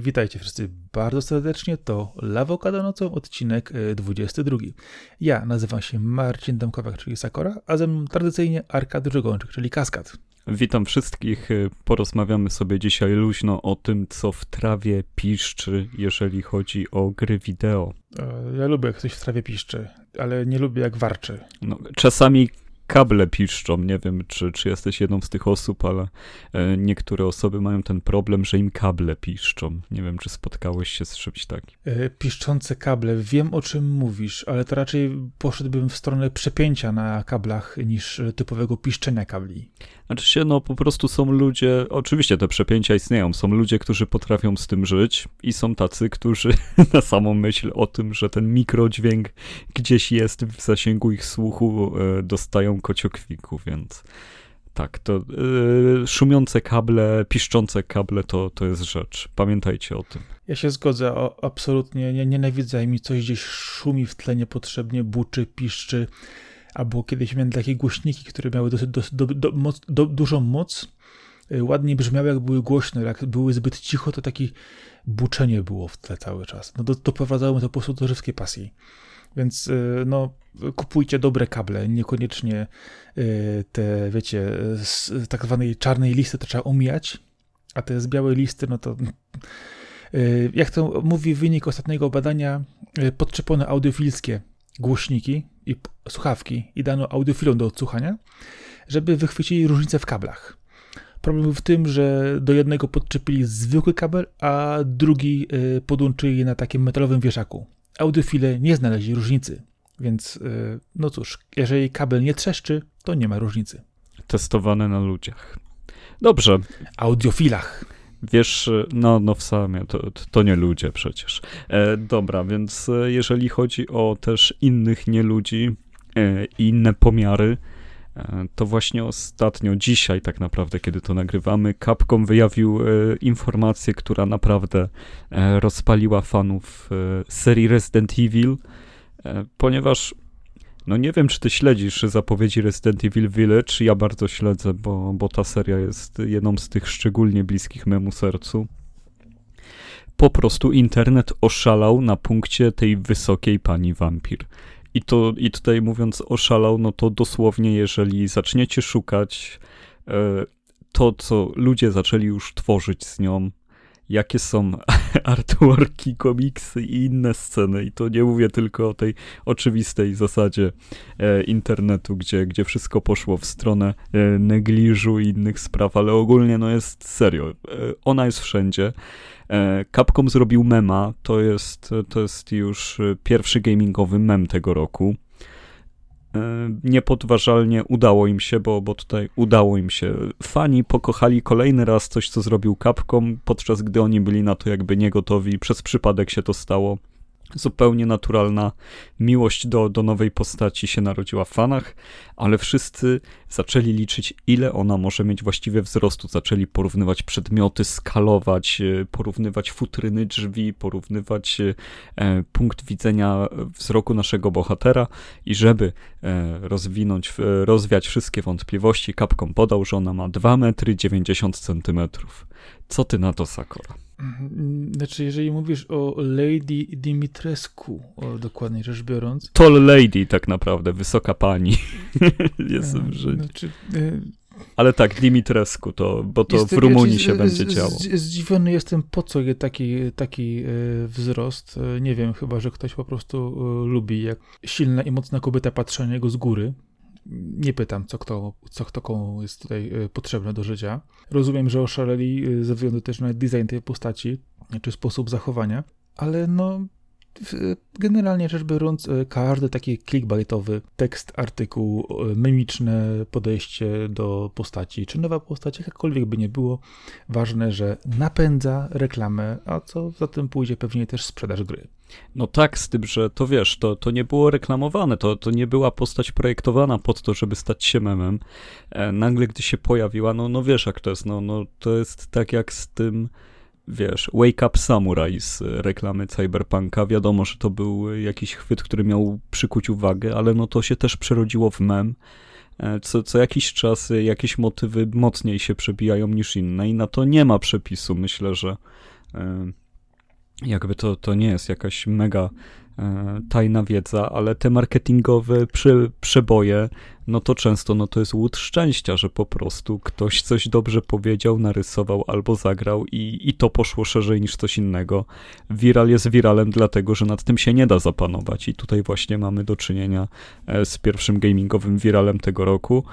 Witajcie wszyscy bardzo serdecznie. To Lawokado nocą, odcinek 22. E, ja nazywam się Marcin Domkowiak, czyli Sakora, a ze mną tradycyjnie Arkady Żogończyk, czyli Kaskad. Witam wszystkich. E, porozmawiamy sobie dzisiaj luźno o tym, co w trawie piszczy, jeżeli chodzi o gry wideo. E, ja lubię, jak ktoś w trawie piszczy, ale nie lubię, jak warczy. No, czasami kable piszczą. Nie wiem, czy, czy jesteś jedną z tych osób, ale e, niektóre osoby mają ten problem, że im kable piszczą. Nie wiem, czy spotkałeś się z czymś takim. E, piszczące kable. Wiem, o czym mówisz, ale to raczej poszedłbym w stronę przepięcia na kablach niż typowego piszczenia kabli. Znaczy się, no po prostu są ludzie, oczywiście te przepięcia istnieją, są ludzie, którzy potrafią z tym żyć i są tacy, którzy na samą myśl o tym, że ten mikrodźwięk gdzieś jest w zasięgu ich słuchu, e, kociokwiku, więc tak, to yy, szumiące kable, piszczące kable to, to jest rzecz. Pamiętajcie o tym. Ja się zgodzę, o, absolutnie. Nie, nienawidzę, mi coś gdzieś szumi w tle niepotrzebnie, buczy, piszczy albo kiedyś miałem takie głośniki, które miały dosyć, dosyć do, do, moc, do, dużą moc, y, ładnie brzmiały, jak były głośne, jak były zbyt cicho, to takie buczenie było w tle cały czas. No do, doprowadzało mnie to po prostu do żywskiej pasji. Więc y, no, kupujcie dobre kable, niekoniecznie y, te, wiecie, z tak zwanej czarnej listy to trzeba omijać, a te z białej listy, no to jak to mówi wynik ostatniego badania, podczepione audiofilskie głośniki i słuchawki i dano audiofilom do odsłuchania, żeby wychwycili różnicę w kablach. Problem był w tym, że do jednego podczepili zwykły kabel, a drugi y, podłączyli na takim metalowym wieszaku. Audiofile nie znaleźli różnicy, więc y, no cóż, jeżeli kabel nie trzeszczy, to nie ma różnicy. Testowane na ludziach. Dobrze. Audiofilach. Wiesz, no, no w samie, to, to nie ludzie przecież. E, dobra, więc e, jeżeli chodzi o też innych nieludzi e, inne pomiary, to właśnie ostatnio, dzisiaj tak naprawdę, kiedy to nagrywamy, Capcom wyjawił e, informację, która naprawdę e, rozpaliła fanów serii Resident Evil, ponieważ no nie wiem, czy ty śledzisz zapowiedzi Resident Evil Village, ja bardzo śledzę, bo, bo ta seria jest jedną z tych szczególnie bliskich memu sercu. Po prostu internet oszalał na punkcie tej wysokiej pani wampir. I, to, I tutaj mówiąc oszalał, no to dosłownie, jeżeli zaczniecie szukać e, to, co ludzie zaczęli już tworzyć z nią, jakie są artworki, komiksy i inne sceny. I to nie mówię tylko o tej oczywistej zasadzie e, internetu, gdzie, gdzie wszystko poszło w stronę e, negliżu i innych spraw, ale ogólnie no jest serio. E, ona jest wszędzie. E, Capcom zrobił mema, to jest, to jest już pierwszy gamingowy mem tego roku. E, niepodważalnie udało im się, bo, bo tutaj udało im się. Fani pokochali kolejny raz coś, co zrobił Capcom, podczas gdy oni byli na to jakby niegotowi. Przez przypadek się to stało zupełnie naturalna miłość do, do nowej postaci się narodziła w fanach, ale wszyscy zaczęli liczyć, ile ona może mieć właściwie wzrostu. Zaczęli porównywać przedmioty, skalować, e, porównywać futryny drzwi, porównywać e, punkt widzenia wzroku naszego bohatera i żeby e, rozwinąć, e, rozwiać wszystkie wątpliwości, Capcom podał, że ona ma 2 metry 90 centymetrów. Co ty na to, Sakura? Mhm. Znaczy, jeżeli mówisz o Lady Dimitrescu, o, dokładniej rzecz biorąc. Tall Lady, tak naprawdę, wysoka pani. Jestem, e, że. Znaczy, e, ale tak, Dimitrescu, to, bo to jestem, w Rumunii się z, będzie działo. Zdziwiony jestem, po co taki, taki e, wzrost. Nie wiem, chyba, że ktoś po prostu lubi, jak silna i mocna kobieta patrzy na niego z góry nie pytam, co kto, co kto komu jest tutaj e, potrzebne do życia. Rozumiem, że oszaleli e, ze względu też na design tej postaci, czy sposób zachowania, ale no generalnie rzecz biorąc, e, każdy taki clickbaitowy tekst, artykuł, mimiczne podejście do postaci, czy nowa postać, jakkolwiek by nie było, ważne, że napędza reklamę, a co za tym pójdzie pewnie też sprzedaż gry. No tak, z tym, że to wiesz, to, to nie było reklamowane, to, to nie była postać projektowana pod to, żeby stać się memem. E, nagle, gdy się pojawiła, no, no wiesz jak to jest, no, no to jest tak jak z tym, wiesz, Wake Up Samurai z reklamy Cyberpunka. Wiadomo, że to był jakiś chwyt, który miał przykuć uwagę, ale no to się też przerodziło w mem. E, co, co jakiś czas jakieś motywy mocniej się przebijają niż inne i na to nie ma przepisu. Myślę, że jakby to, to nie jest jakaś mega e, tajna wiedza, ale te marketingowe prze, przeboje, no to często no to jest łód szczęścia, że po prostu ktoś coś dobrze powiedział, narysował albo zagrał i, i to poszło szerzej niż coś innego. Viral jest viralem dlatego, że nad tym się nie da zapanować i tutaj właśnie mamy do czynienia e, z pierwszym gamingowym viralem tego roku.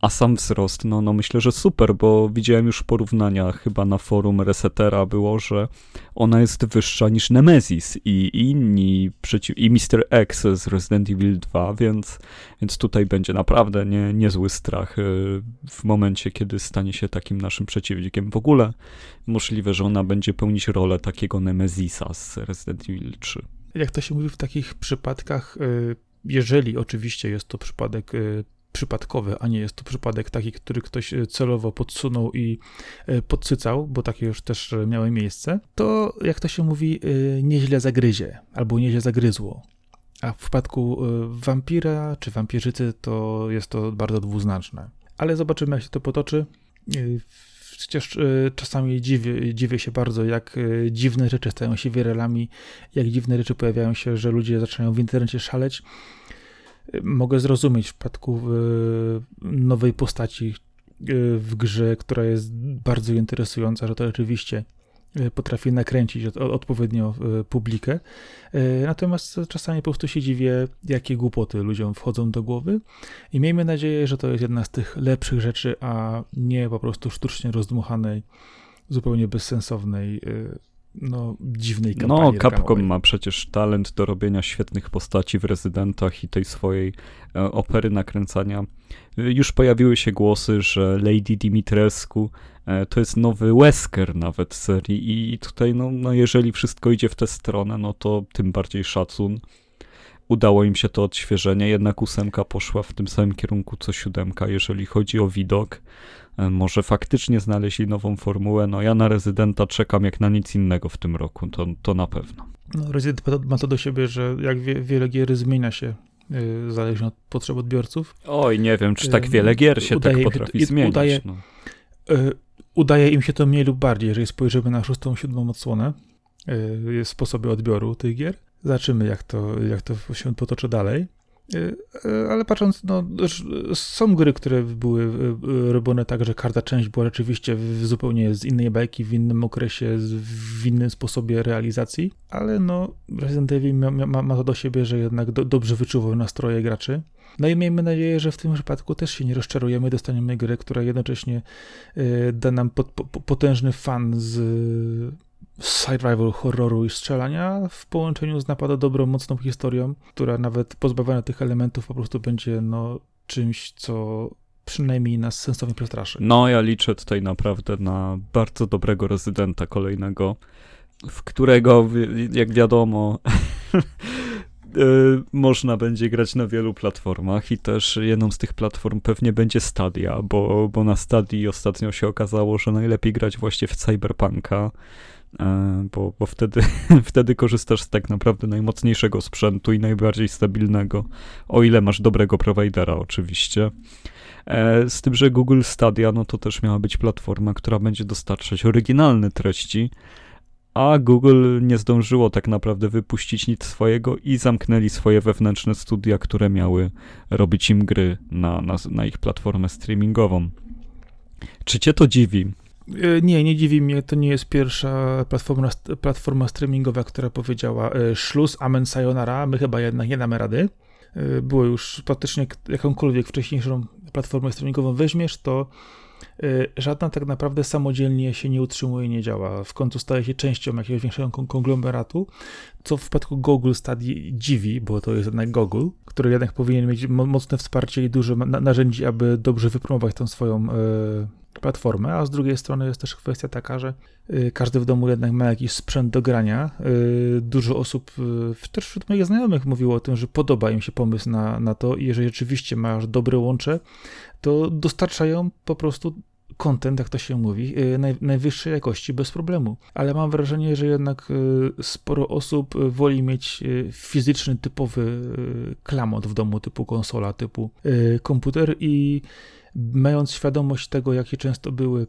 A sam wzrost, no, no myślę, że super, bo widziałem już porównania, chyba na forum Resetera było, że ona jest wyższa niż Nemesis i inni, przeciw, i Mr. X z Resident Evil 2, więc, więc tutaj będzie naprawdę nie, niezły strach y, w momencie, kiedy stanie się takim naszym przeciwnikiem. W ogóle możliwe, że ona będzie pełnić rolę takiego Nemesisa z Resident Evil 3. Jak to się mówi w takich przypadkach, y, jeżeli oczywiście jest to przypadek przypadkowy, a nie jest to przypadek taki, który ktoś e, celowo podsunął i e, podsycał, bo takie już też e, miały miejsce, to jak to się mówi, nieźle zagryzie albo nieźle zagryzło. A w przypadku wampira czy wampirzycy to jest to bardzo dwuznaczne. Ale zobaczymy, jak się to potoczy. Przecież czasami dziwię, dziwię się bardzo, jak dziwne rzeczy stają się wiralami, jak dziwne rzeczy pojawiają się, że ludzie zaczynają w internecie szaleć mogę zrozumieć w przypadku nowej postaci e, w grze, która jest bardzo interesująca, że to rzeczywiście e, potrafi nakręcić odpowiednio e, publikę. Natomiast czasami po prostu się dziwię, jakie głupoty ludziom wchodzą do głowy i miejmy nadzieję, że to jest jedna z tych lepszych rzeczy, a nie po prostu sztucznie rozdmuchanej, zupełnie bezsensownej no, dziwnej no, kampanii. No, Capcom ma przecież talent do robienia świetnych postaci w rezydentach i tej swojej e, opery nakręcania. Już pojawiły się głosy, że Lady Dimitrescu e, to jest nowy Wesker nawet serii i tutaj, no, no jeżeli wszystko idzie w tę stronę, no to tym bardziej szacun. Udało im się to odświeżenie, jednak ósemka poszła w tym samym kierunku co siódemka, jeżeli chodzi o widok. E, może faktycznie znaleźli nową formułę. No ja na rezydenta czekam jak na nic innego w tym roku, to, to na pewno. No, rezydent ma to do siebie, że jak wie, wiele gier zmienia się yy, zależnie od potrzeb odbiorców. Oj, nie wiem, czy tak wiele gier się udaje, tak potrafi zmienić. Udaje, no. yy, udaje im się to mniej lub bardziej, jeżeli spojrzymy na szóstą, siódmą odsłonę, yy, sposoby odbioru tych gier. Zobaczymy, jak to, jak to się potoczy dalej. E, e, ale patrząc, no, są gry, które były robione tak, że każda część była rzeczywiście zupełnie z innej bajki, w innym okresie, w innym sposobie realizacji, ale no, Resident Evil ma, ma, ma to do siebie, że jednak do, dobrze wyczuwał nastroje graczy. No i miejmy nadzieję, że w tym przypadku też się nie rozczarujemy, dostaniemy grę, która jednocześnie da nam pot, potężny fan z survival horroru i strzelania w połączeniu z naprawdę dobrą, mocną historią, która nawet pozbawiona tych elementów po prostu będzie no, czymś, co przynajmniej nas sensownie przestraszy. No, ja liczę tutaj naprawdę na bardzo dobrego rezydenta kolejnego, w którego, jak wiadomo, y, można będzie grać na wielu platformach i też jedną z tych platform pewnie będzie Stadia, bo, bo na Stadii ostatnio się okazało, że najlepiej grać właśnie w Cyberpunka, bo, bo wtedy, wtedy korzystasz z tak naprawdę najmocniejszego sprzętu i najbardziej stabilnego, o ile masz dobrego prowajdera oczywiście. E, z tym, że Google Stadia, no to też miała być platforma, która będzie dostarczać oryginalne treści, a Google nie zdążyło tak naprawdę wypuścić nic swojego i zamknęli swoje wewnętrzne studia, które miały robić im gry na, na, na ich platformę streamingową. Czy cię to dziwi? E, nie, nie dziwi mnie, to nie jest pierwsza platforma, platforma streamingowa, która powiedziała e, szluz, amen, sayonara, my chyba jednak nie damy rady. E, było już praktycznie jakąkolwiek wcześniejszą platformę streamingową weźmiesz, to żadna tak naprawdę samodzielnie się nie utrzymuje, nie działa. W końcu staje się częścią jakiegoś większego konglomeratu, co w przypadku Google Stadii dziwi, bo to jest jednak Google, który jednak powinien mieć mocne wsparcie i dużo narzędzi, aby dobrze wypromować tą swoją platformę, a z drugiej strony jest też kwestia taka, że y, każdy w domu jednak ma jakiś sprzęt do grania. Y, dużo osób, też wśród moich znajomych mówiło o tym, że podoba im się pomysł na, na to i jeżeli rzeczywiście masz dobre łącze, to dostarczają po prostu content, jak to się mówi, naj, najwyższej jakości bez problemu. Ale mam wrażenie, że jednak sporo osób woli mieć fizyczny, typowy klamot w domu, typu konsola, typu komputer i mając świadomość tego, jakie często były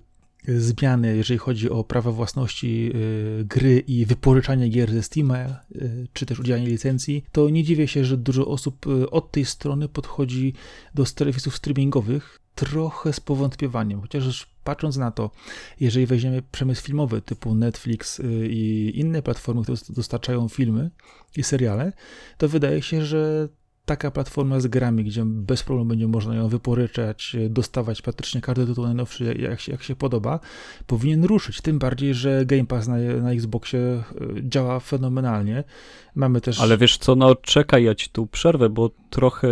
zmiany, jeżeli chodzi o prawa własności y, gry i wypożyczanie gier ze Steama, y, czy też udzielanie licencji, to nie dziwię się, że dużo osób y, od tej strony podchodzi do serwisów streamingowych trochę z powątpiewaniem, chociaż patrząc na to, jeżeli weźmiemy przemysł filmowy typu Netflix i inne platformy, które dostarczają filmy i seriale, to wydaje się, że taka platforma z grami, gdzie bez problemu będzie można ją wyporyczać, dostawać praktycznie każdy tytuł najnowszy, jak się, jak się podoba, powinien ruszyć. Tym bardziej, że Game Pass na, na Xboxie e, działa fenomenalnie. Mamy też... Ale wiesz co, no czekaj, ja ci tu przerwę, bo trochę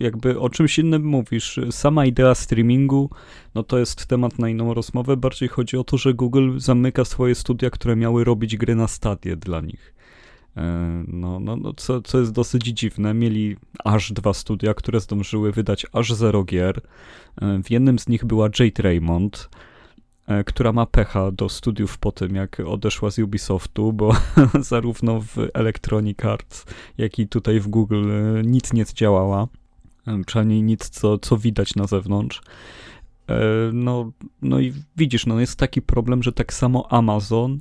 jakby o czymś innym mówisz. Sama idea streamingu, no to jest temat na inną rozmowę. Bardziej chodzi o to, że Google zamyka swoje studia, które miały robić gry na stadie dla nich. E, no, no, no co, co jest dosyć dziwne, mieli aż dwa studia, które zdążyły wydać aż zero gier. E, w jednym z nich była Jade Raymond, e, która ma pecha do studiów po tym, jak odeszła z Ubisoftu, bo zarówno w Electronic Arts, jak i tutaj w Google nic nie działała, przynajmniej nic, co, co widać na zewnątrz. No, no i widzisz, no jest taki problem, że tak samo Amazon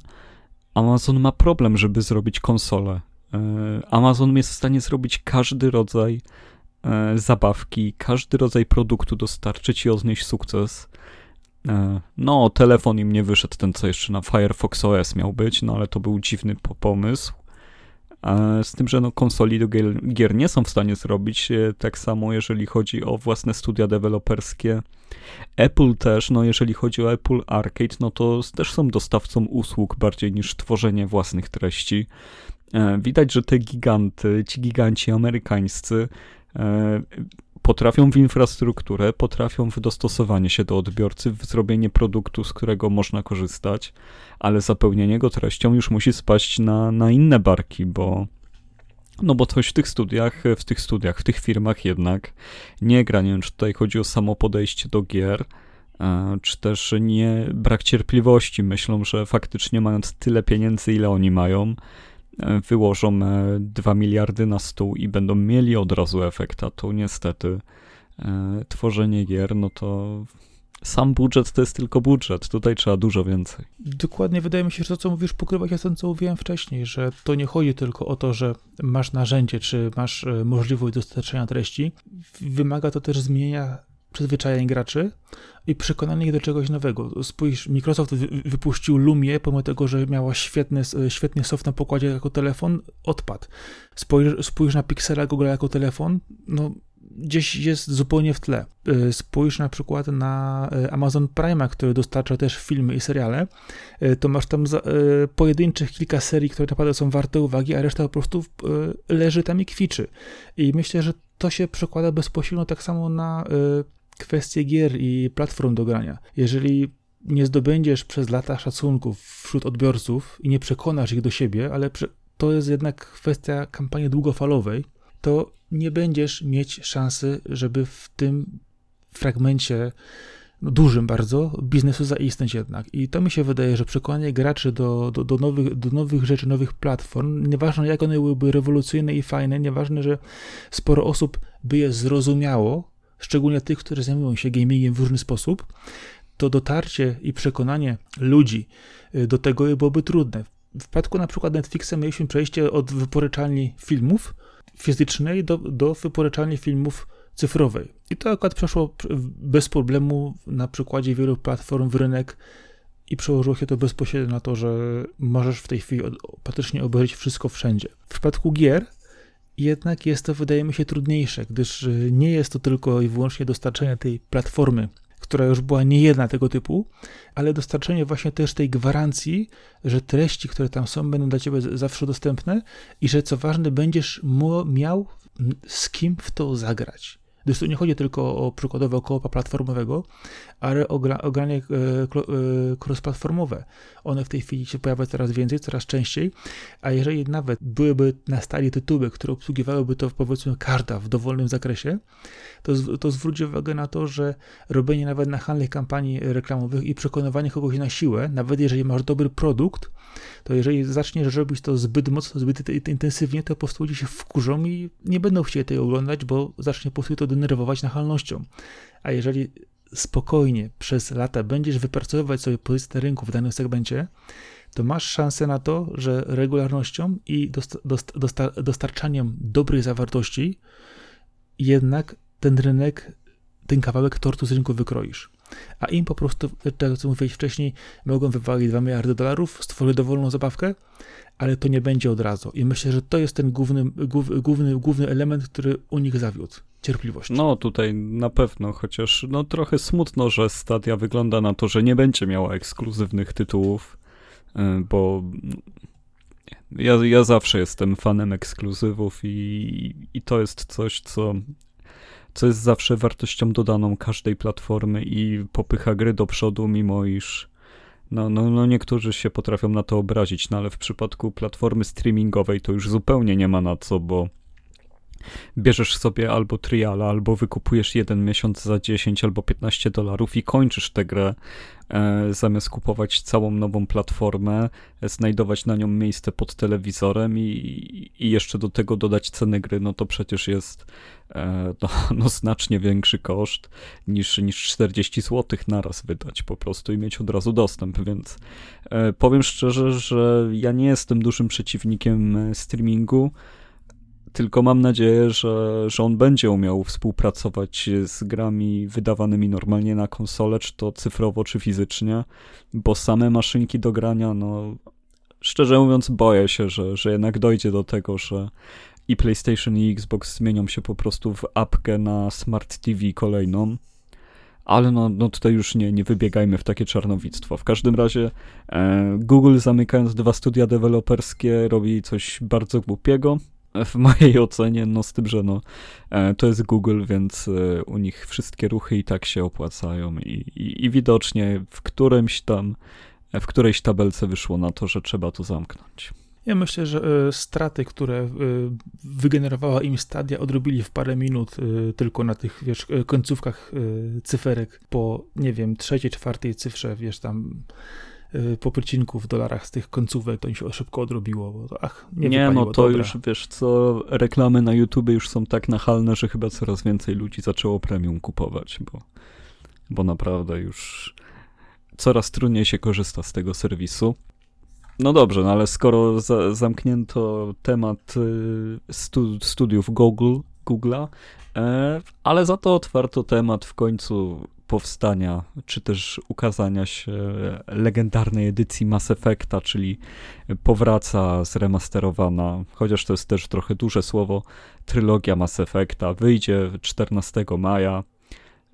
Amazon ma problem, żeby zrobić konsolę. E, Amazon jest w stanie zrobić każdy rodzaj e, zabawki, każdy rodzaj produktu dostarczyć i odnieść sukces. E, no, telefon im nie wyszedł, ten co jeszcze na Firefox OS miał być, no ale to był dziwny pomysł. Z tym, że no, konsoli do gier nie są w stanie zrobić. Tak samo, jeżeli chodzi o własne studia deweloperskie. Apple też, no jeżeli chodzi o Apple Arcade, no to też są dostawcą usług bardziej niż tworzenie własnych treści. E, widać, że te giganty, ci giganci amerykańscy e, potrafią w infrastrukturę, potrafią w dostosowanie się do odbiorcy, w zrobienie produktu, z którego można korzystać, ale zapełnienie go treścią już musi spaść na, na inne barki, bo no bo coś w tych studiach, w tych studiach, w tych firmach jednak nie gra. Nie wiem, czy tutaj chodzi o samo podejście do gier, e, czy też nie brak cierpliwości. Myślą, że faktycznie mając tyle pieniędzy, ile oni mają, wyłożą 2 e, miliardy na stół i będą mieli od razu efekt, a to niestety tworzenie gier, no to sam budżet to jest tylko budżet, tutaj trzeba dużo więcej. Dokładnie, wydaje mi się, że to, co mówisz, pokrywa się z tym, co mówiłem wcześniej, że to nie chodzi tylko o to, że masz narzędzie, czy masz e, możliwość dostarczenia treści. Wymaga to też zmienienia przyzwyczajeń graczy i przekonania ich do czegoś nowego. Spójrz, Microsoft wypuścił Lumię, pomimo tego, że miała świetny, świetny soft na pokładzie jako telefon, odpadł. Spójrz, spójrz na Pixela Google jako telefon, no gdzieś jest zupełnie w tle. E, spójrz na przykład na e, Amazon Prime, który dostarcza też filmy i seriale, e, to masz tam pojedynczych kilka serii, które naprawdę są warte uwagi, a reszta po prostu leży tam i kwiczy. I myślę, że to się przekłada bezpośrednio tak samo na kwestie gier i platform do grania. Jeżeli nie zdobędziesz przez lata szacunków wśród odbiorców i nie przekonasz ich do siebie, ale to jest jednak kwestia kampanii długofalowej, to nie będziesz mieć szansy, żeby w tym fragmencie no, dużym bardzo biznesu zaistnieć jednak. I to mi się wydaje, że przekonanie graczy do, do, do, nowych, do nowych rzeczy, nowych platform, nieważne jak one byłyby rewolucyjne i fajne, nieważne, że sporo osób by je zrozumiało, szczególnie tych, którzy zajmują się gamingiem w różny sposób, to dotarcie i przekonanie ludzi y, do tego byłoby trudne. W przypadku na przykład Netflixa mieliśmy przejście od wyporyczalni filmów fizycznej do, do wyporyczalni filmów cyfrowej. I to akurat przeszło bez problemu na przykładzie wielu platform w rynek i przełożyło się to bezpośrednio na to, że możesz w tej chwili praktycznie obejrzeć wszystko wszędzie. W przypadku gier jednak jest to, wydaje mi się, trudniejsze, gdyż nie jest to tylko i wyłącznie dostarczenie tej platformy która już była niejedna tego typu, ale dostarczenie właśnie też tej gwarancji, że treści, które tam są, będą dla ciebie zawsze dostępne i że co ważne, będziesz miał z kim w to zagrać. Gdyż tu nie chodzi tylko o przykładowo koopa platformowego, ale o, o granie e, e, cross-platformowe. One w tej chwili się pojawiają coraz więcej, coraz częściej, a jeżeli nawet byłyby na stali tytuły, które obsługiwałyby to powiedzmy każda w dowolnym zakresie, to, to zwróć uwagę na to, że robienie nawet nachalnych kampanii reklamowych i przekonywanie kogoś na siłę, nawet jeżeli masz dobry produkt, to jeżeli zaczniesz robić to zbyt mocno, zbyt intensywnie, to po prostu ludzie się wkurzą i nie będą chcieli tego oglądać, bo zacznie po prostu to denerwować nachalnością. A jeżeli spokojnie przez lata będziesz wypracowywać sobie pozycję rynku w danym segmencie, to masz szansę na to, że regularnością i dostarczaniem dobrej zawartości jednak ten rynek, ten kawałek tortu z rynku wykroisz. A im po prostu, tak co mówiłeś wcześniej, mogą wywalić 2 miliardy dolarów, stworzyć dowolną zabawkę, ale to nie będzie od razu. I myślę, że to jest ten główny, główny, główny element, który u nich zawiódł. Cierpliwość. No tutaj na pewno, chociaż no trochę smutno, że Stadia wygląda na to, że nie będzie miała ekskluzywnych tytułów, y, bo ja, ja zawsze jestem fanem ekskluzywów i, i to jest coś, co co jest zawsze wartością dodaną każdej platformy i popycha gry do przodu, mimo iż no, no, no niektórzy się potrafią na to obrazić, no ale w przypadku platformy streamingowej to już zupełnie nie ma na co, bo bierzesz sobie albo triala, albo wykupujesz jeden miesiąc za 10 albo 15 dolarów i kończysz tę grę, e, zamiast kupować całą nową platformę, znajdować na nią miejsce pod telewizorem i, i jeszcze do tego dodać ceny gry, no to przecież jest e, no, no, znacznie większy koszt niż, niż 40 zł naraz wydać po prostu i mieć od razu dostęp, więc e, powiem szczerze, że ja nie jestem dużym przeciwnikiem streamingu, tylko mam nadzieję, że, że on będzie umiał współpracować z grami wydawanymi normalnie na konsolę, czy to cyfrowo, czy fizycznie, bo same maszynki do grania, no szczerze mówiąc, boję się, że, że jednak dojdzie do tego, że i PlayStation i Xbox zmienią się po prostu w apkę na Smart TV kolejną. Ale no, no tutaj już nie, nie wybiegajmy w takie czarnowictwo. W każdym razie e, Google zamykając dwa studia deweloperskie robi coś bardzo głupiego, w mojej ocenie, no z tym, że no, e, to jest Google, więc e, u nich wszystkie ruchy i tak się opłacają i, i, i widocznie w którymś tam, w którejś tabelce wyszło na to, że trzeba to zamknąć. Ja myślę, że straty, które wygenerowała im Stadia, odrobili w parę minut tylko na tych, wiesz, końcówkach cyferek po, nie wiem, trzeciej, czwartej cyfrze, wiesz, tam Y, po przecinku w dolarach z tych końcówek, to im się szybko odrobiło, bo ach, nie Nie, no to dobra. już, wiesz co, reklamy na YouTube już są tak nachalne, że chyba coraz więcej ludzi zaczęło premium kupować, bo, bo naprawdę już coraz trudniej się korzysta z tego serwisu. No dobrze, no ale skoro za, zamknięto temat y, stu, studiów Google, Google'a, e, ale za to otwarto temat w końcu powstania, czy też ukazania się legendarnej edycji Mass Effecta, czyli powraca zremasterowana, chociaż to jest też trochę duże słowo, trylogia Mass Effecta. Wyjdzie 14 maja.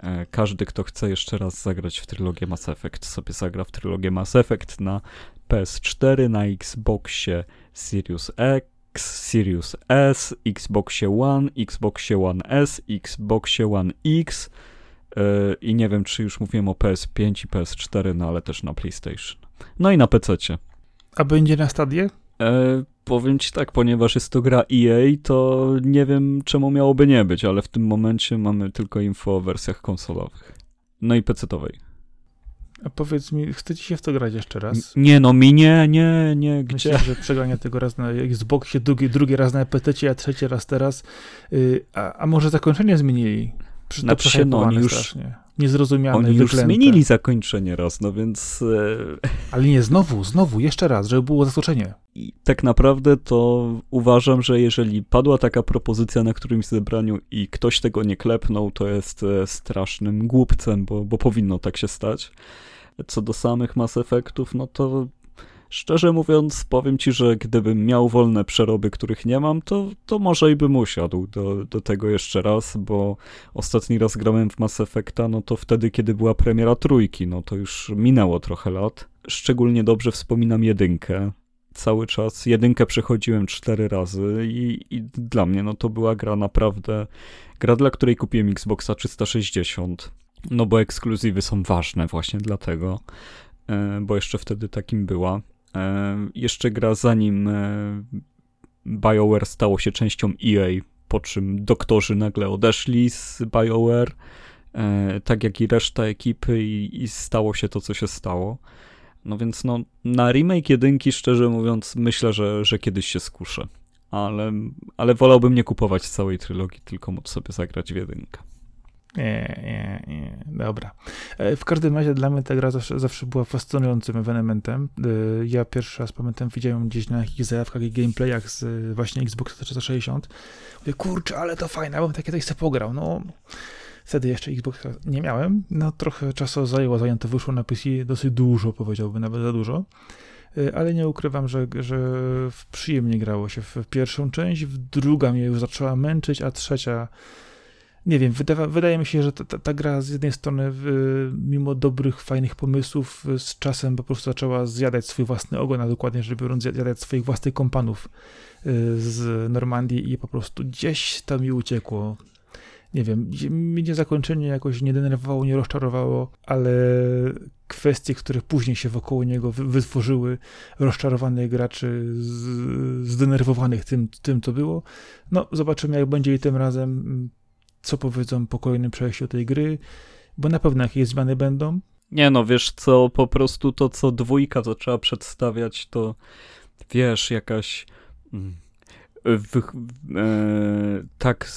E, każdy, kto chce jeszcze raz zagrać w trylogię Mass Effect, sobie zagra w trylogię Mass Effect na PS4, na Xboxie Series X, Series S, Xboxie One, Xboxie One S, Xboxie One X, I nie wiem, czy już mówiłem o PS5 i PS4, no ale też na PlayStation. No i na PC. A będzie na stadie? E, powiem ci tak, ponieważ jest to gra EA, to nie wiem czemu miałoby nie być, ale w tym momencie mamy tylko info o wersjach konsolowych. No i PC-towej. A powiedz mi, chcecie się w to grać jeszcze raz? Nie, no mi nie, nie, nie, gdzie? Myślę, że przegrania tego raz na Xboxie, drugi, drugi raz na PC, a trzeci raz teraz. Yy, a, a może zakończenie zmienili? Znaczy się, no oni już... Strasznie. Niezrozumiane, Oni już wyklęte. zmienili zakończenie raz, no więc... E... Ale nie, znowu, znowu, jeszcze raz, żeby było zaskoczenie. I tak naprawdę to uważam, że jeżeli padła taka propozycja na którymś zebraniu i ktoś tego nie klepnął, to jest e, strasznym głupcem, bo, bo powinno tak się stać. Co do samych Mass Effectów, no to Szczerze mówiąc, powiem ci, że gdybym miał wolne przeroby, których nie mam, to, to może i bym usiadł do, do tego jeszcze raz, bo ostatni raz grałem w Mass Effecta, no to wtedy, kiedy była premiera trójki, no to już minęło trochę lat. Szczególnie dobrze wspominam jedynkę. Cały czas jedynkę przechodziłem cztery razy i, i dla mnie no to była gra naprawdę, gra dla której kupiłem Xboxa 360. No bo ekskluzywy są ważne właśnie dlatego, e, bo jeszcze wtedy takim była. E, jeszcze gra zanim e, BioWare stało się częścią EA, po czym doktorzy nagle odeszli z BioWare, e, tak jak i reszta ekipy i, i stało się to, co się stało. No więc no, na remake jedynki, szczerze mówiąc, myślę, że, że kiedyś się skuszę. Ale, ale wolałbym nie kupować całej trylogii, tylko móc sobie zagrać w jedynkę. Nie, nie, nie. Dobra. E, w każdym razie dla mnie ta gra zawsze, zawsze była fascynującym ewenementem. E, ja pierwszy raz pamiętam, widziałem gdzieś na jakichś zajawkach i gameplayach z e, właśnie Xbox 360. Mówię, kurczę, ale to fajne, ja bym takie coś pograł. No, wtedy jeszcze Xbox nie miałem. No, trochę czasu zajęło, zanim to wyszło na PC, dosyć dużo, powiedziałbym, nawet za dużo. Ale nie ukrywam, że, że przyjemnie grało się w pierwszą część, w druga mnie już zaczęła męczyć, a trzecia nie wiem, wydawa, wydaje mi się, że ta, ta, ta, gra z jednej strony, mimo dobrych, fajnych pomysłów, z czasem po prostu zaczęła zjadać swój własny ogon, a dokładnie rzecz biorąc, zjadać swoich własnych kompanów y, z Normandii i po prostu gdzieś to mi uciekło. Nie wiem, mnie zakończenie jakoś nie denerwowało, nie rozczarowało, ale kwestie, które później się wokół niego wytworzyły, rozczarowanych graczy, zdenerwowanych tym, tym, co było. No, zobaczymy, jak będzie i tym razem co powiedzą po kolejnym przejściu tej gry, bo na pewno jakieś zmiany będą. Nie no, wiesz co, po prostu to, co dwójka zaczęła przedstawiać, to wiesz, jakaś mm, w, e, tak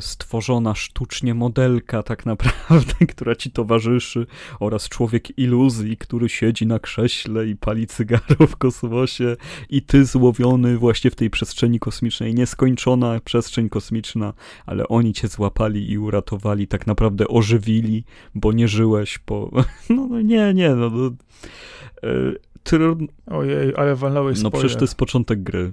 stworzona sztucznie modelka tak naprawdę, która ci towarzyszy oraz człowiek iluzji, który siedzi na krześle i pali cygaro w kosmosie i ty złowiony właśnie w tej przestrzeni kosmicznej, nieskończona przestrzeń kosmiczna, ale oni cię złapali i uratowali, tak naprawdę ożywili, bo nie żyłeś po... No, no nie, nie, no... no e, Ojej, ale walnąłeś No przecież to jest początek gry.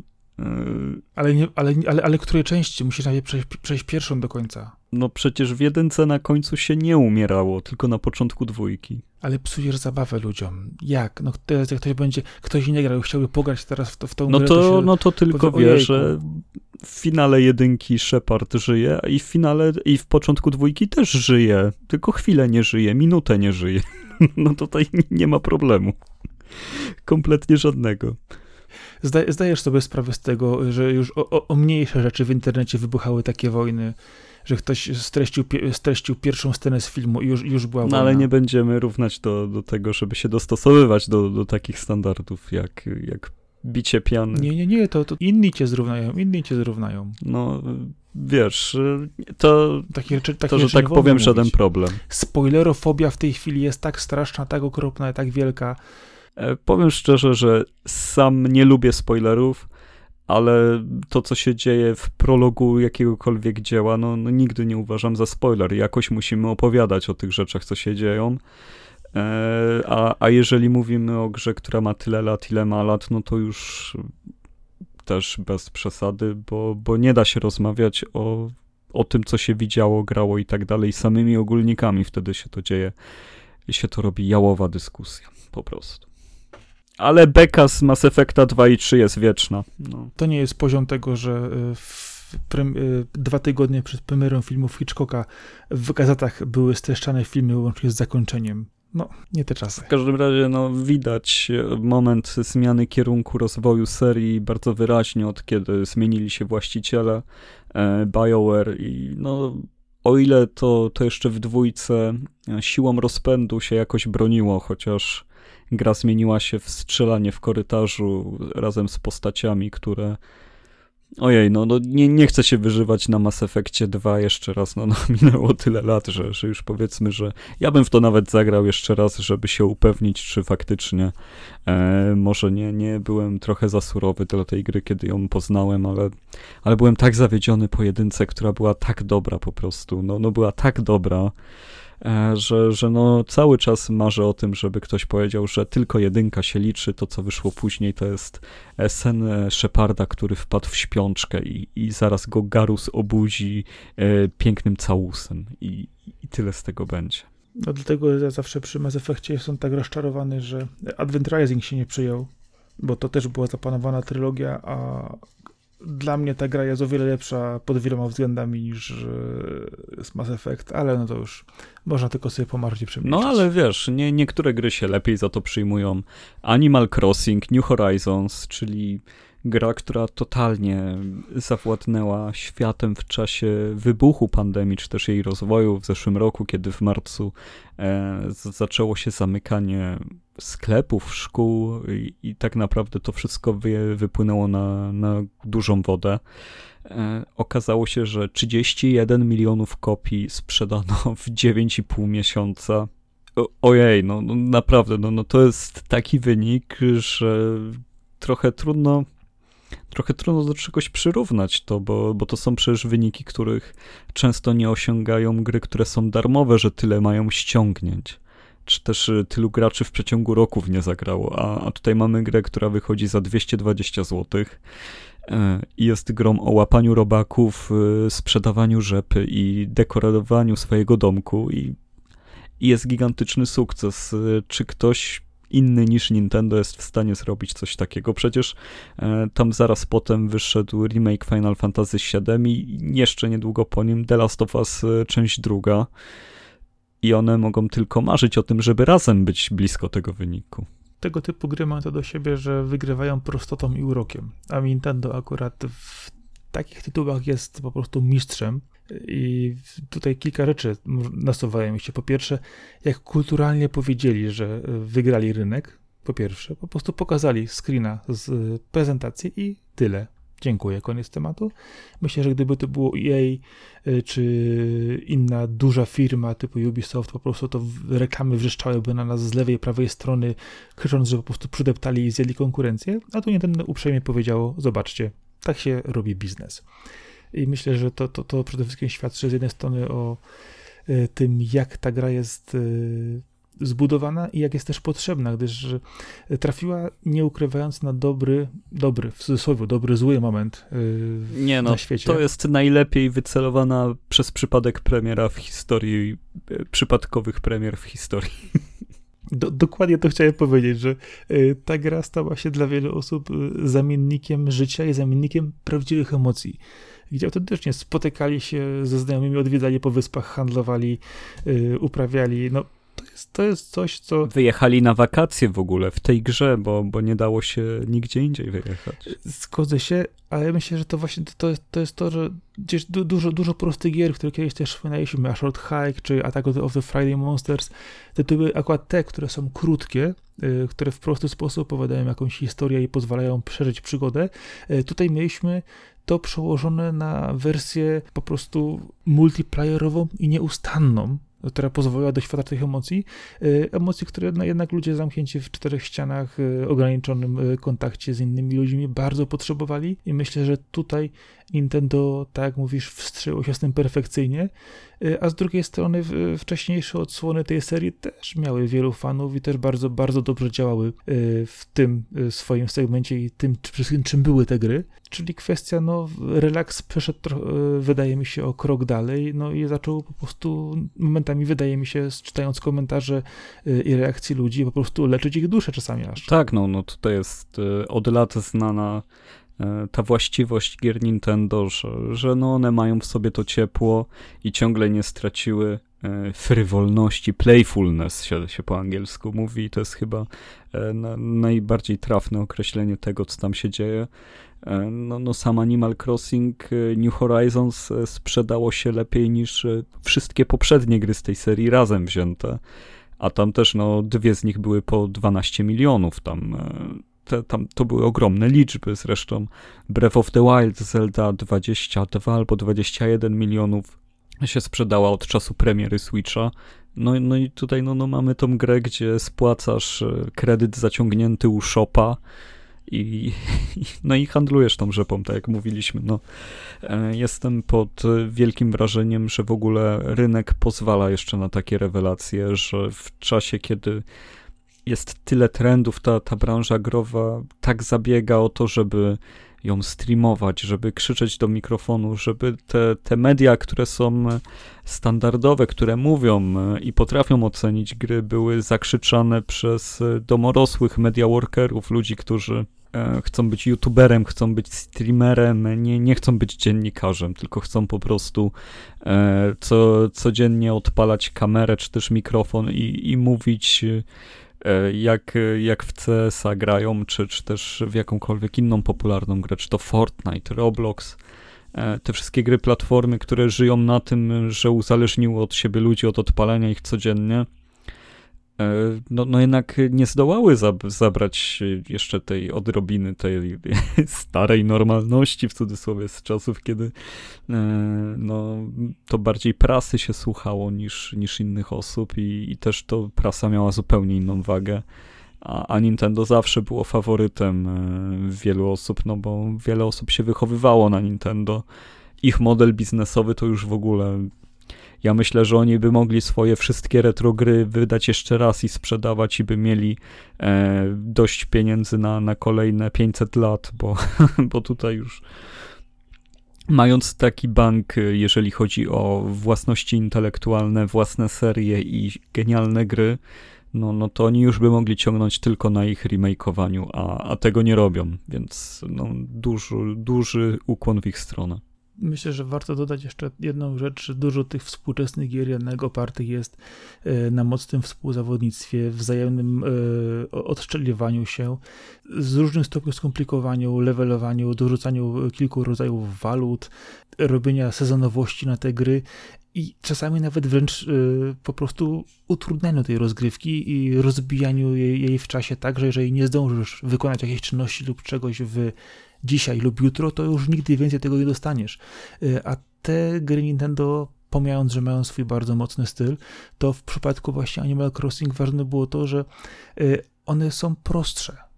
Ale, nie, ale, ale, ale której części? Musisz najpierw przejść, przejść pierwszą do końca. No przecież w jedynce na końcu się nie umierało, tylko na początku dwójki. Ale psujesz zabawę ludziom. Jak? No teraz jak ktoś będzie, ktoś nie grał chciałby pograć teraz w, to, w tą no grę, to, to No to tylko wie, że w finale jedynki Shepard żyje i w finale, i w początku dwójki też żyje. Tylko chwilę nie żyje, minutę nie żyje. No tutaj nie ma problemu. Kompletnie żadnego zdajesz sobie sprawę z tego, że już o, o, mniejsze rzeczy w internecie wybuchały takie wojny, że ktoś streścił, streścił pierwszą scenę z filmu i już, już była wojna. No ale nie będziemy równać do, do tego, żeby się dostosowywać do, do takich standardów, jak, jak bicie piany. Nie, nie, nie, to, to inni cię zrównają, inni cię zrównają. No, wiesz, to, takie rzeczy, takie to że tak powiem, żaden problem. Spoilerofobia w tej chwili jest tak straszna, tak okropna, tak wielka, powiem szczerze, że sam nie lubię spoilerów, ale to, co się dzieje w prologu jakiegokolwiek dzieła, no, no nigdy nie uważam za spoiler. Jakoś musimy opowiadać o tych rzeczach, co się dzieją. E, a, a jeżeli mówimy o grze, która ma tyle lat, ile ma lat, no to już też bez przesady, bo, bo nie da się rozmawiać o, o tym, co się widziało, grało i tak dalej, samymi ogólnikami wtedy się to dzieje i się to robi jałowa dyskusja, po prostu. Ale beka z Mass Effecta 2 i 3 jest wieczna. No. To nie jest poziom tego, że y, y, dwa tygodnie przed premierą filmów Hitchcocka w gazetach były streszczane filmy łącznie z zakończeniem. No, nie te czasy. W każdym razie, no, widać moment zmiany kierunku rozwoju serii bardzo wyraźnie od kiedy zmienili się właściciele e, BioWare i no, o ile to, to jeszcze w dwójce e, siłą rozpędu się jakoś broniło, chociaż gra zmieniła się w strzelanie w korytarzu razem z postaciami, które Ojej, no, no nie, nie chcę się wyżywać na Mass Effectie 2 jeszcze raz, no, no minęło tyle lat, że, że już powiedzmy, że ja bym w to nawet zagrał jeszcze raz, żeby się upewnić, czy faktycznie e, może nie, nie byłem trochę za surowy do tej gry, kiedy ją poznałem, ale, ale byłem tak zawiedziony po jedynce, która była tak dobra po prostu, no, no była tak dobra, że, że no cały czas marzę o tym, żeby ktoś powiedział, że tylko jedynka się liczy, to co wyszło później to jest e, sen e, Sheparda, który wpadł w śpiączkę i, i zaraz go Garus obudzi e, pięknym całusem i, i tyle z tego będzie. No dlatego ja zawsze przy Mass Effectie jestem tak rozczarowany, że Advent Rising się nie przyjął, bo to też była zaplanowana trylogia, a dla mnie ta gra jest o wiele lepsza pod wieloma względami niż e, Mass Effect, ale no to już można tylko sobie pomarzyć przemilczeć. No ale wiesz, nie, niektóre gry się lepiej za to przyjmują. Animal Crossing, New Horizons, czyli gra, która totalnie zawładnęła światem w czasie wybuchu pandemii, czy też jej rozwoju w zeszłym roku, kiedy w marcu e, zaczęło się zamykanie sklepów, szkół i, i tak naprawdę to wszystko wy, wypłynęło na, na dużą wodę. E, okazało się, że 31 milionów kopii sprzedano w 9,5 miesiąca. Ojej, no, no naprawdę, no, no to jest taki wynik, że trochę trudno trochę trudno do czegoś przyrównać to, bo, bo to są przecież wyniki, których często nie osiągają gry, które są darmowe, że tyle mają ściągnięć. Czy też y, tylu graczy w przeciągu roku w nie zagrało. A, a tutaj mamy grę, która wychodzi za 220 zł e, i jest grą o łapaniu robaków, y, sprzedawaniu rzepy i dekorowaniu swojego domku i, i jest gigantyczny sukces. Y, czy ktoś inny niż Nintendo jest w stanie zrobić coś takiego. Przecież e, tam zaraz potem wyszedł remake Final Fantasy VII i jeszcze niedługo po nim The Last of Us e, część druga. I one mogą tylko marzyć o tym, żeby razem być blisko tego wyniku tego typu gry mają to do siebie, że wygrywają prostotą i urokiem. A Nintendo akurat w takich tytułach jest po prostu mistrzem. I tutaj kilka rzeczy nasuwają mi się. Po pierwsze, jak kulturalnie powiedzieli, że wygrali rynek, po pierwsze, po prostu pokazali screena z prezentacji i tyle. Dziękuję, koniec tematu. Myślę, że gdyby to było EA czy inna duża firma typu Ubisoft, po prostu to reklamy wrzeszczałyby na nas z lewej prawej strony, krzycząc, że po prostu przydeptali i zjedli konkurencję, a tu nie ten uprzejmie powiedziało, zobaczcie, tak się robi biznes. I myślę, że to, to, to przede wszystkim świadczy z jednej strony o e, tym, jak ta gra jest e, zbudowana i jak jest też potrzebna, gdyż e, trafiła nie ukrywając na dobry, dobry, w cudzysłowie, dobry, zły moment nie, no, na świecie. To jest najlepiej wycelowana przez przypadek premiera w historii, przypadkowych premier w historii. Do, dokładnie to chciałem powiedzieć, że y, ta gra stała się dla wielu osób y, zamiennikiem życia i zamiennikiem prawdziwych emocji gdzie autentycznie spotykali się ze znajomymi, odwiedzali po wyspach, handlowali, yy, uprawiali. No, jest, to jest coś, co. Wyjechali na wakacje w ogóle w tej grze, bo, bo nie dało się nigdzie indziej wyjechać. Zgodzę się, ale myślę, że to właśnie to, jest, to jest to, że gdzieś du, dużo, dużo prostych gier, które kiedyś też wspominaliśmy, a Short Hike czy Attack of the Friday Monsters, tytuły akurat te, które są krótkie, y, które w prosty sposób opowiadają jakąś historię i pozwalają przeżyć przygodę. Y, tutaj mieliśmy to przełożone na wersję po prostu multiplayerową i nieustanną, która pozwoliła doświadczać tych emocji. Y, emocji, które no jednak ludzie zamknięci w czterech ścianach, y, ograniczonym y, kontakcie z innymi ludźmi bardzo potrzebowali i myślę, że tutaj Nintendo, tak jak mówisz, wstrzymał się z tym perfekcyjnie, a z drugiej strony wcześniejsze odsłony tej serii też miały wielu fanów i też bardzo, bardzo dobrze działały w tym swoim segmencie i tym, czym były te gry. Czyli kwestia, no, relaks przeszedł, wydaje mi się, o krok dalej, no i zaczął po prostu momentami, wydaje mi się, czytając komentarze i reakcje ludzi, po prostu leczyć ich duszę czasami aż. Tak, no, no tutaj jest od lat znana ta właściwość gier Nintendo, że, że no one mają w sobie to ciepło i ciągle nie straciły e, frywolności, playfulness się, się po angielsku mówi. To jest chyba e, na, najbardziej trafne określenie tego, co tam się dzieje. No, no sam Animal Crossing New Horizons sprzedało się lepiej niż wszystkie poprzednie gry z tej serii razem wzięte. A tam też, no, dwie z nich były po 12 milionów tam te, tam to były ogromne liczby, zresztą Breath of the Wild Zelda 22 albo 21 milionów się sprzedała od czasu premiery Switcha. No, no i tutaj no, no mamy tą grę, gdzie spłacasz e, kredyt zaciągnięty u shopa i, no i handlujesz tą rzepą, tak jak mówiliśmy. No, e, jestem pod wielkim wrażeniem, że w ogóle rynek pozwala jeszcze na takie rewelacje, że w czasie, kiedy jest tyle trendów, ta, ta branża growa tak zabiega o to, żeby ją streamować, żeby krzyczeć do mikrofonu, żeby te, te media, które są standardowe, które mówią i potrafią ocenić gry, były zakrzyczane przez domorosłych media workerów, ludzi, którzy e, chcą być youtuberem, chcą być streamerem, nie, nie chcą być dziennikarzem, tylko chcą po prostu e, co, codziennie odpalać kamerę czy też mikrofon i, i mówić jak, jak w CS-a grają, czy, czy też w jakąkolwiek inną popularną grę, czy to Fortnite, Roblox, e, te wszystkie gry platformy, które żyją na tym, że uzależniły od siebie ludzi od odpalenia ich codziennie, no, no jednak nie zdołały zabrać jeszcze tej odrobiny tej starej normalności, w cudzysłowie, z czasów, kiedy e, no, to bardziej prasy się słuchało niż, niż innych osób i, i też to prasa miała zupełnie inną wagę. A, a Nintendo zawsze było faworytem e, wielu osób, no bo wiele osób się wychowywało na Nintendo. Ich model biznesowy to już w ogóle ja myślę, że oni by mogli swoje wszystkie retrogry wydać jeszcze raz i sprzedawać i by mieli e, dość pieniędzy na, na kolejne 500 lat, bo, bo tutaj już mając taki bank, jeżeli chodzi o własności intelektualne, własne serie i genialne gry, no, no to oni już by mogli ciągnąć tylko na ich remakeowaniu, a, a tego nie robią, więc no, duży, duży ukłon w ich stronę. Myślę, że warto dodać jeszcze jedną rzecz, dużo tych współczesnych gier jednak opartych jest e, na mocnym współzawodnictwie, wzajemnym e, odszczeliwaniu się, z różnym stopniu skomplikowaniu, levelowaniu, dorzucaniu kilku rodzajów walut, robienia sezonowości na te gry i czasami nawet wręcz y, po prostu utrudnianiu tej rozgrywki i rozbijaniu jej, jej, w czasie tak, że jeżeli nie zdążysz wykonać jakiejś czynności lub czegoś w dzisiaj lub jutro, to już nigdy więcej tego nie dostaniesz. Y, a te gry Nintendo pomijając, że mają swój bardzo mocny styl, to w przypadku właśnie Animal Crossing ważne było to, że y, one są prostsze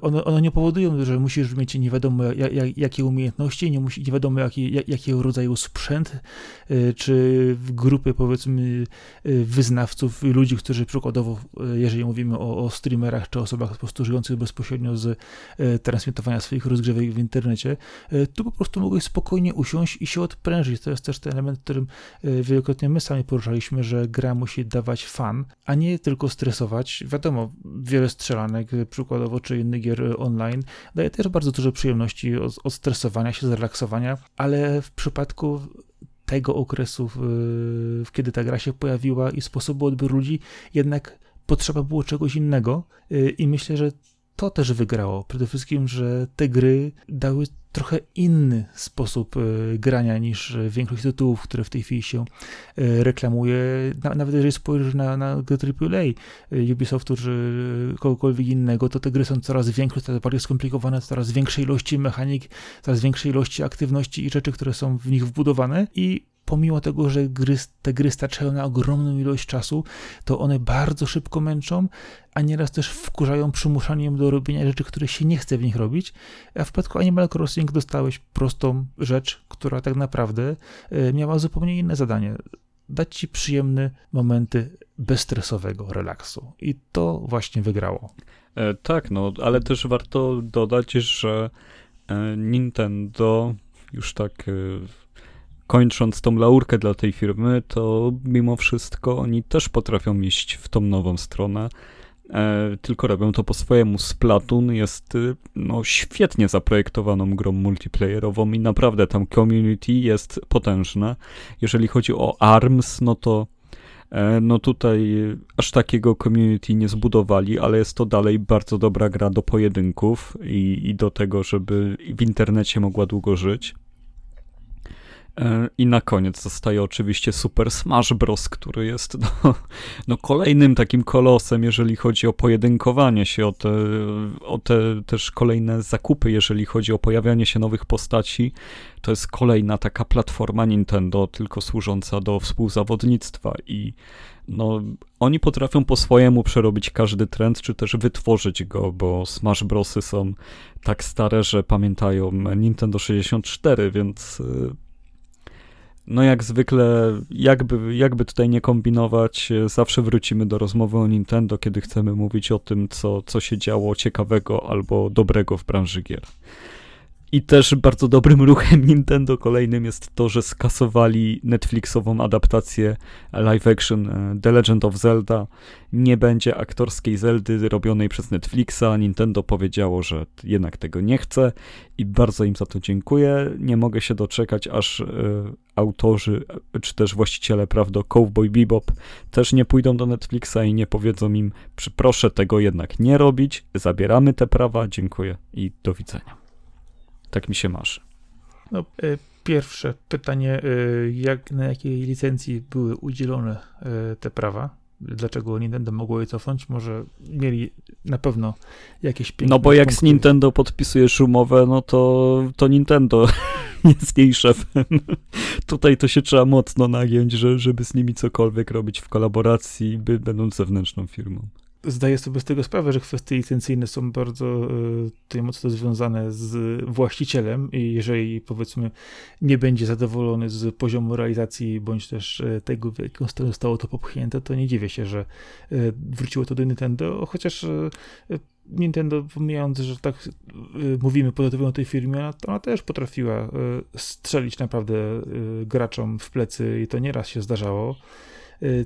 one, one nie powodują, że musisz mieć nie wiadomo jak, jak, jakie umiejętności, nie, nie wiadomo jaki, jak, jakiego rodzaju sprzęt, y, czy grupy powiedzmy y, wyznawców, ludzi, którzy przykładowo, jeżeli mówimy o, o streamerach, czy osobach po żyjących bezpośrednio z transmitowania swoich rozgrzewek w internecie, tu po prostu mogłeś spokojnie usiąść i się odprężyć. To jest też ten element, którym wielokrotnie my sami poruszaliśmy, że gra musi dawać fan, a nie tylko stresować. Wiadomo, wiele strzelanek, przykładowo, czy innych gier online. Daje też bardzo dużo przyjemności od, od stresowania się, zrelaksowania, ale w przypadku tego okresu, w, kiedy ta gra się pojawiła i sposobu odbioru ludzi, jednak potrzeba było czegoś innego y, i myślę, że to też wygrało. Przede wszystkim, że te gry dały trochę inny sposób e, grania niż większość tytułów, które w tej chwili się e, reklamuje. Nawet jeżeli spojrzysz na, na AAA e, Ubisoftu czy kogokolwiek innego, to te gry są coraz większe, coraz bardziej skomplikowane, coraz większej ilości mechanik, coraz większej ilości aktywności i rzeczy, które są w nich wbudowane i pomimo tego, że gry, te gry starczają na ogromną ilość czasu, to one bardzo szybko męczą, a nieraz też wkurzają przymuszaniem do robienia rzeczy, które się nie chce w nich robić. A w przypadku Animal Crossing dostałeś prostą rzecz, która tak naprawdę e, miała zupełnie inne zadanie. Dać ci przyjemne momenty bezstresowego relaksu. I to właśnie wygrało. E, tak, no, ale też warto dodać, że e, Nintendo już tak e, kończąc tą laurkę dla tej firmy, to mimo wszystko oni też potrafią iść w tą nową stronę. E, tylko robią to po swojemu. Splatoon jest y, no, świetnie zaprojektowaną grą multiplayerową i naprawdę tam community jest potężne. Jeżeli chodzi o ARMS, no to e, no tutaj aż takiego community nie zbudowali, ale jest to dalej bardzo dobra gra do pojedynków i, i do tego, żeby w internecie mogła długo żyć. E, I na koniec zostaje oczywiście Super Smash Bros., który jest no, no, kolejnym takim kolosem, jeżeli chodzi o pojedynkowanie się, o te, o te też kolejne zakupy, jeżeli chodzi o pojawianie się nowych postaci. To jest kolejna taka platforma Nintendo, tylko służąca do współzawodnictwa i no, oni potrafią po swojemu przerobić każdy trend, czy też wytworzyć go, bo Smash Brosy są tak stare, że pamiętają Nintendo 64, więc y, no jak zwykle, jakby, jakby tutaj nie kombinować, zawsze wrócimy do rozmowy o Nintendo, kiedy chcemy mówić o tym, co, co się działo ciekawego albo dobrego w branży gier. I też bardzo dobrym ruchem Nintendo kolejnym jest to, że skasowali Netflixową adaptację live action e, The Legend of Zelda. Nie będzie aktorskiej Zeldy robionej przez Netflixa. Nintendo powiedziało, że jednak tego nie chce i bardzo im za to dziękuję. Nie mogę się doczekać, aż y, autorzy czy też właściciele praw do Cowboy Bebop też nie pójdą do Netflixa i nie powiedzą im, proszę tego jednak nie robić, zabieramy te prawa, dziękuję i do widzenia. Tak mi się marzy. No, e, pierwsze pytanie, e, jak, na jakiej licencji były udzielone e, te prawa? dlaczego Nintendo mogło je cofnąć. Może mieli na pewno jakieś piękne No bo jak punkty. z Nintendo podpisujesz umowę, no to, to Nintendo jest jej szefem. Tutaj to się trzeba mocno nagiąć, że, żeby z nimi cokolwiek robić w kolaboracji, by, będąc zewnętrzną firmą. Zdaję sobie z tego sprawę, że kwestie licencyjne są bardzo y, tutaj mocno związane z właścicielem i jeżeli powiedzmy nie będzie zadowolony z poziomu realizacji bądź też y, tego, w jaką stronę zostało to popchnięte, to nie dziwię się, że y, wróciło to do Nintendo, chociaż Nintendo, pomijając, że tak mówimy pozytywnie o tej firmie, ona, ona też potrafiła strzelić naprawdę graczom w plecy i to nieraz się zdarzało,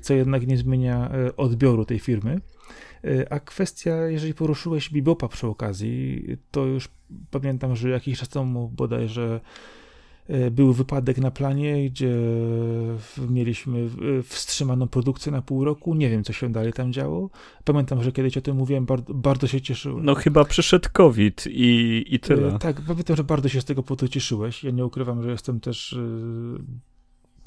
co jednak nie zmienia odbioru tej firmy. Y, A kwestia, jeżeli poruszyłeś Bibopa przy okazji, to już pamiętam, że jakiś czas temu bodajże y, był wypadek na planie, gdzie mieliśmy wstrzymaną produkcję na pół roku. Nie wiem, co się dalej tam działo. Pamiętam, że kiedyś o tym mówiłem, bardzo, bardzo się cieszyłem. No chyba przyszedł COVID i, i tyle. Y, Tak, pamiętam, że bardzo się z tego powodu cieszyłeś. Ja nie ukrywam, że jestem też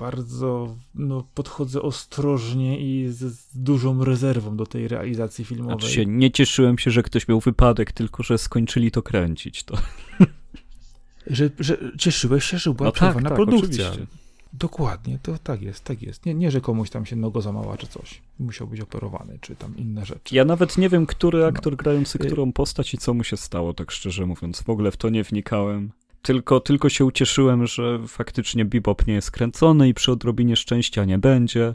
bardzo, no, podchodzę ostrożnie i z, z dużą rezerwą do tej realizacji filmowej. Znaczy się, nie cieszyłem się, że ktoś miał wypadek, tylko że skończyli to kręcić. To. Że, że cieszyłeś się, że była No tak, przerwana tak, produkcja. oczywiście. Dokładnie, to tak jest, tak jest. Nie, nie, że komuś tam się nogo zamała czy coś. Musiał być operowany, czy tam inne rzeczy. Ja nawet nie wiem, który No. aktor grający Y- którą postać i co mu się stało, tak szczerze mówiąc. W ogóle w to nie wnikałem. Tylko, tylko się ucieszyłem, że faktycznie Bebop nie jest kręcony i przy odrobinie szczęścia nie będzie,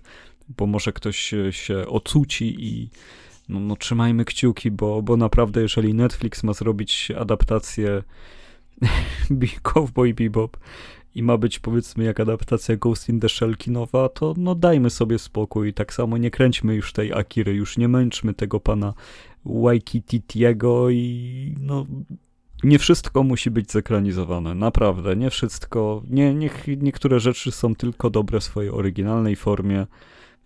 bo może ktoś się, ocuci i no, no trzymajmy kciuki, bo, bo naprawdę jeżeli Netflix ma zrobić adaptację Cowboy Bebop i ma być powiedzmy jak adaptacja Ghost in the Shell kinowa, to no dajmy sobie spokój. Tak samo nie kręćmy już tej Akiry, już nie męczmy tego pana Waikititiego i no nie wszystko musi być zekranizowane, naprawdę, nie wszystko, nie, niech niektóre rzeczy są tylko dobre w swojej oryginalnej formie,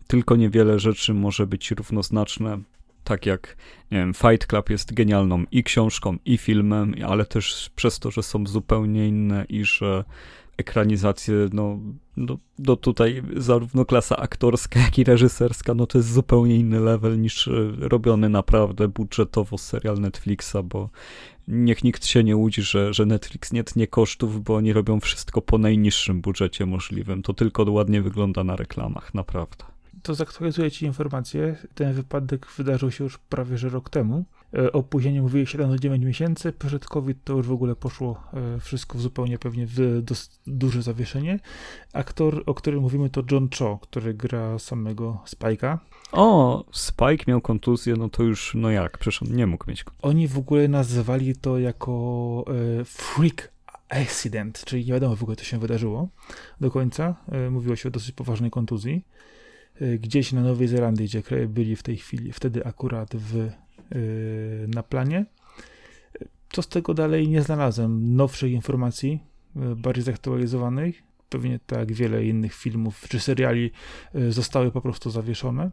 tylko niewiele rzeczy może być równoznaczne, tak jak, wiem, Fight Club jest genialną i książką, i filmem, ale też przez to, że są zupełnie inne i że ekranizacje, no, no, no tutaj zarówno klasa aktorska, jak i reżyserska, no to jest zupełnie inny level niż e, robiony naprawdę budżetowo serial Netflixa, bo niech nikt się nie łudzi, że, że Netflix nie tnie kosztów, bo oni robią wszystko po najniższym budżecie możliwym. To tylko ładnie wygląda na reklamach, naprawdę. To zaktualizuję Ci informację. Ten wypadek wydarzył się już prawie że rok temu. E, Opóźnienie mówili 7 do 9 miesięcy. Przed COVID to już w ogóle poszło e, wszystko w zupełnie pewnie w duże zawieszenie. Aktor, o którym mówimy, to John Cho, który gra samego Spike'a. O, Spike miał kontuzję, no to już, no jak, przecież on nie mógł mieć kontuzji. Oni w ogóle nazywali to jako e, freak accident, czyli nie wiadomo w ogóle, co się wydarzyło do końca. E, mówiło się o dosyć poważnej kontuzji. E, gdzieś na Nowej Zelandii, gdzie byli w tej chwili, wtedy akurat w, e, na planie. Co z tego dalej nie znalazłem nowszych informacji, e, bardziej zaktualizowanych. Pewnie tak wiele innych filmów czy seriali zostały po prostu zawieszone.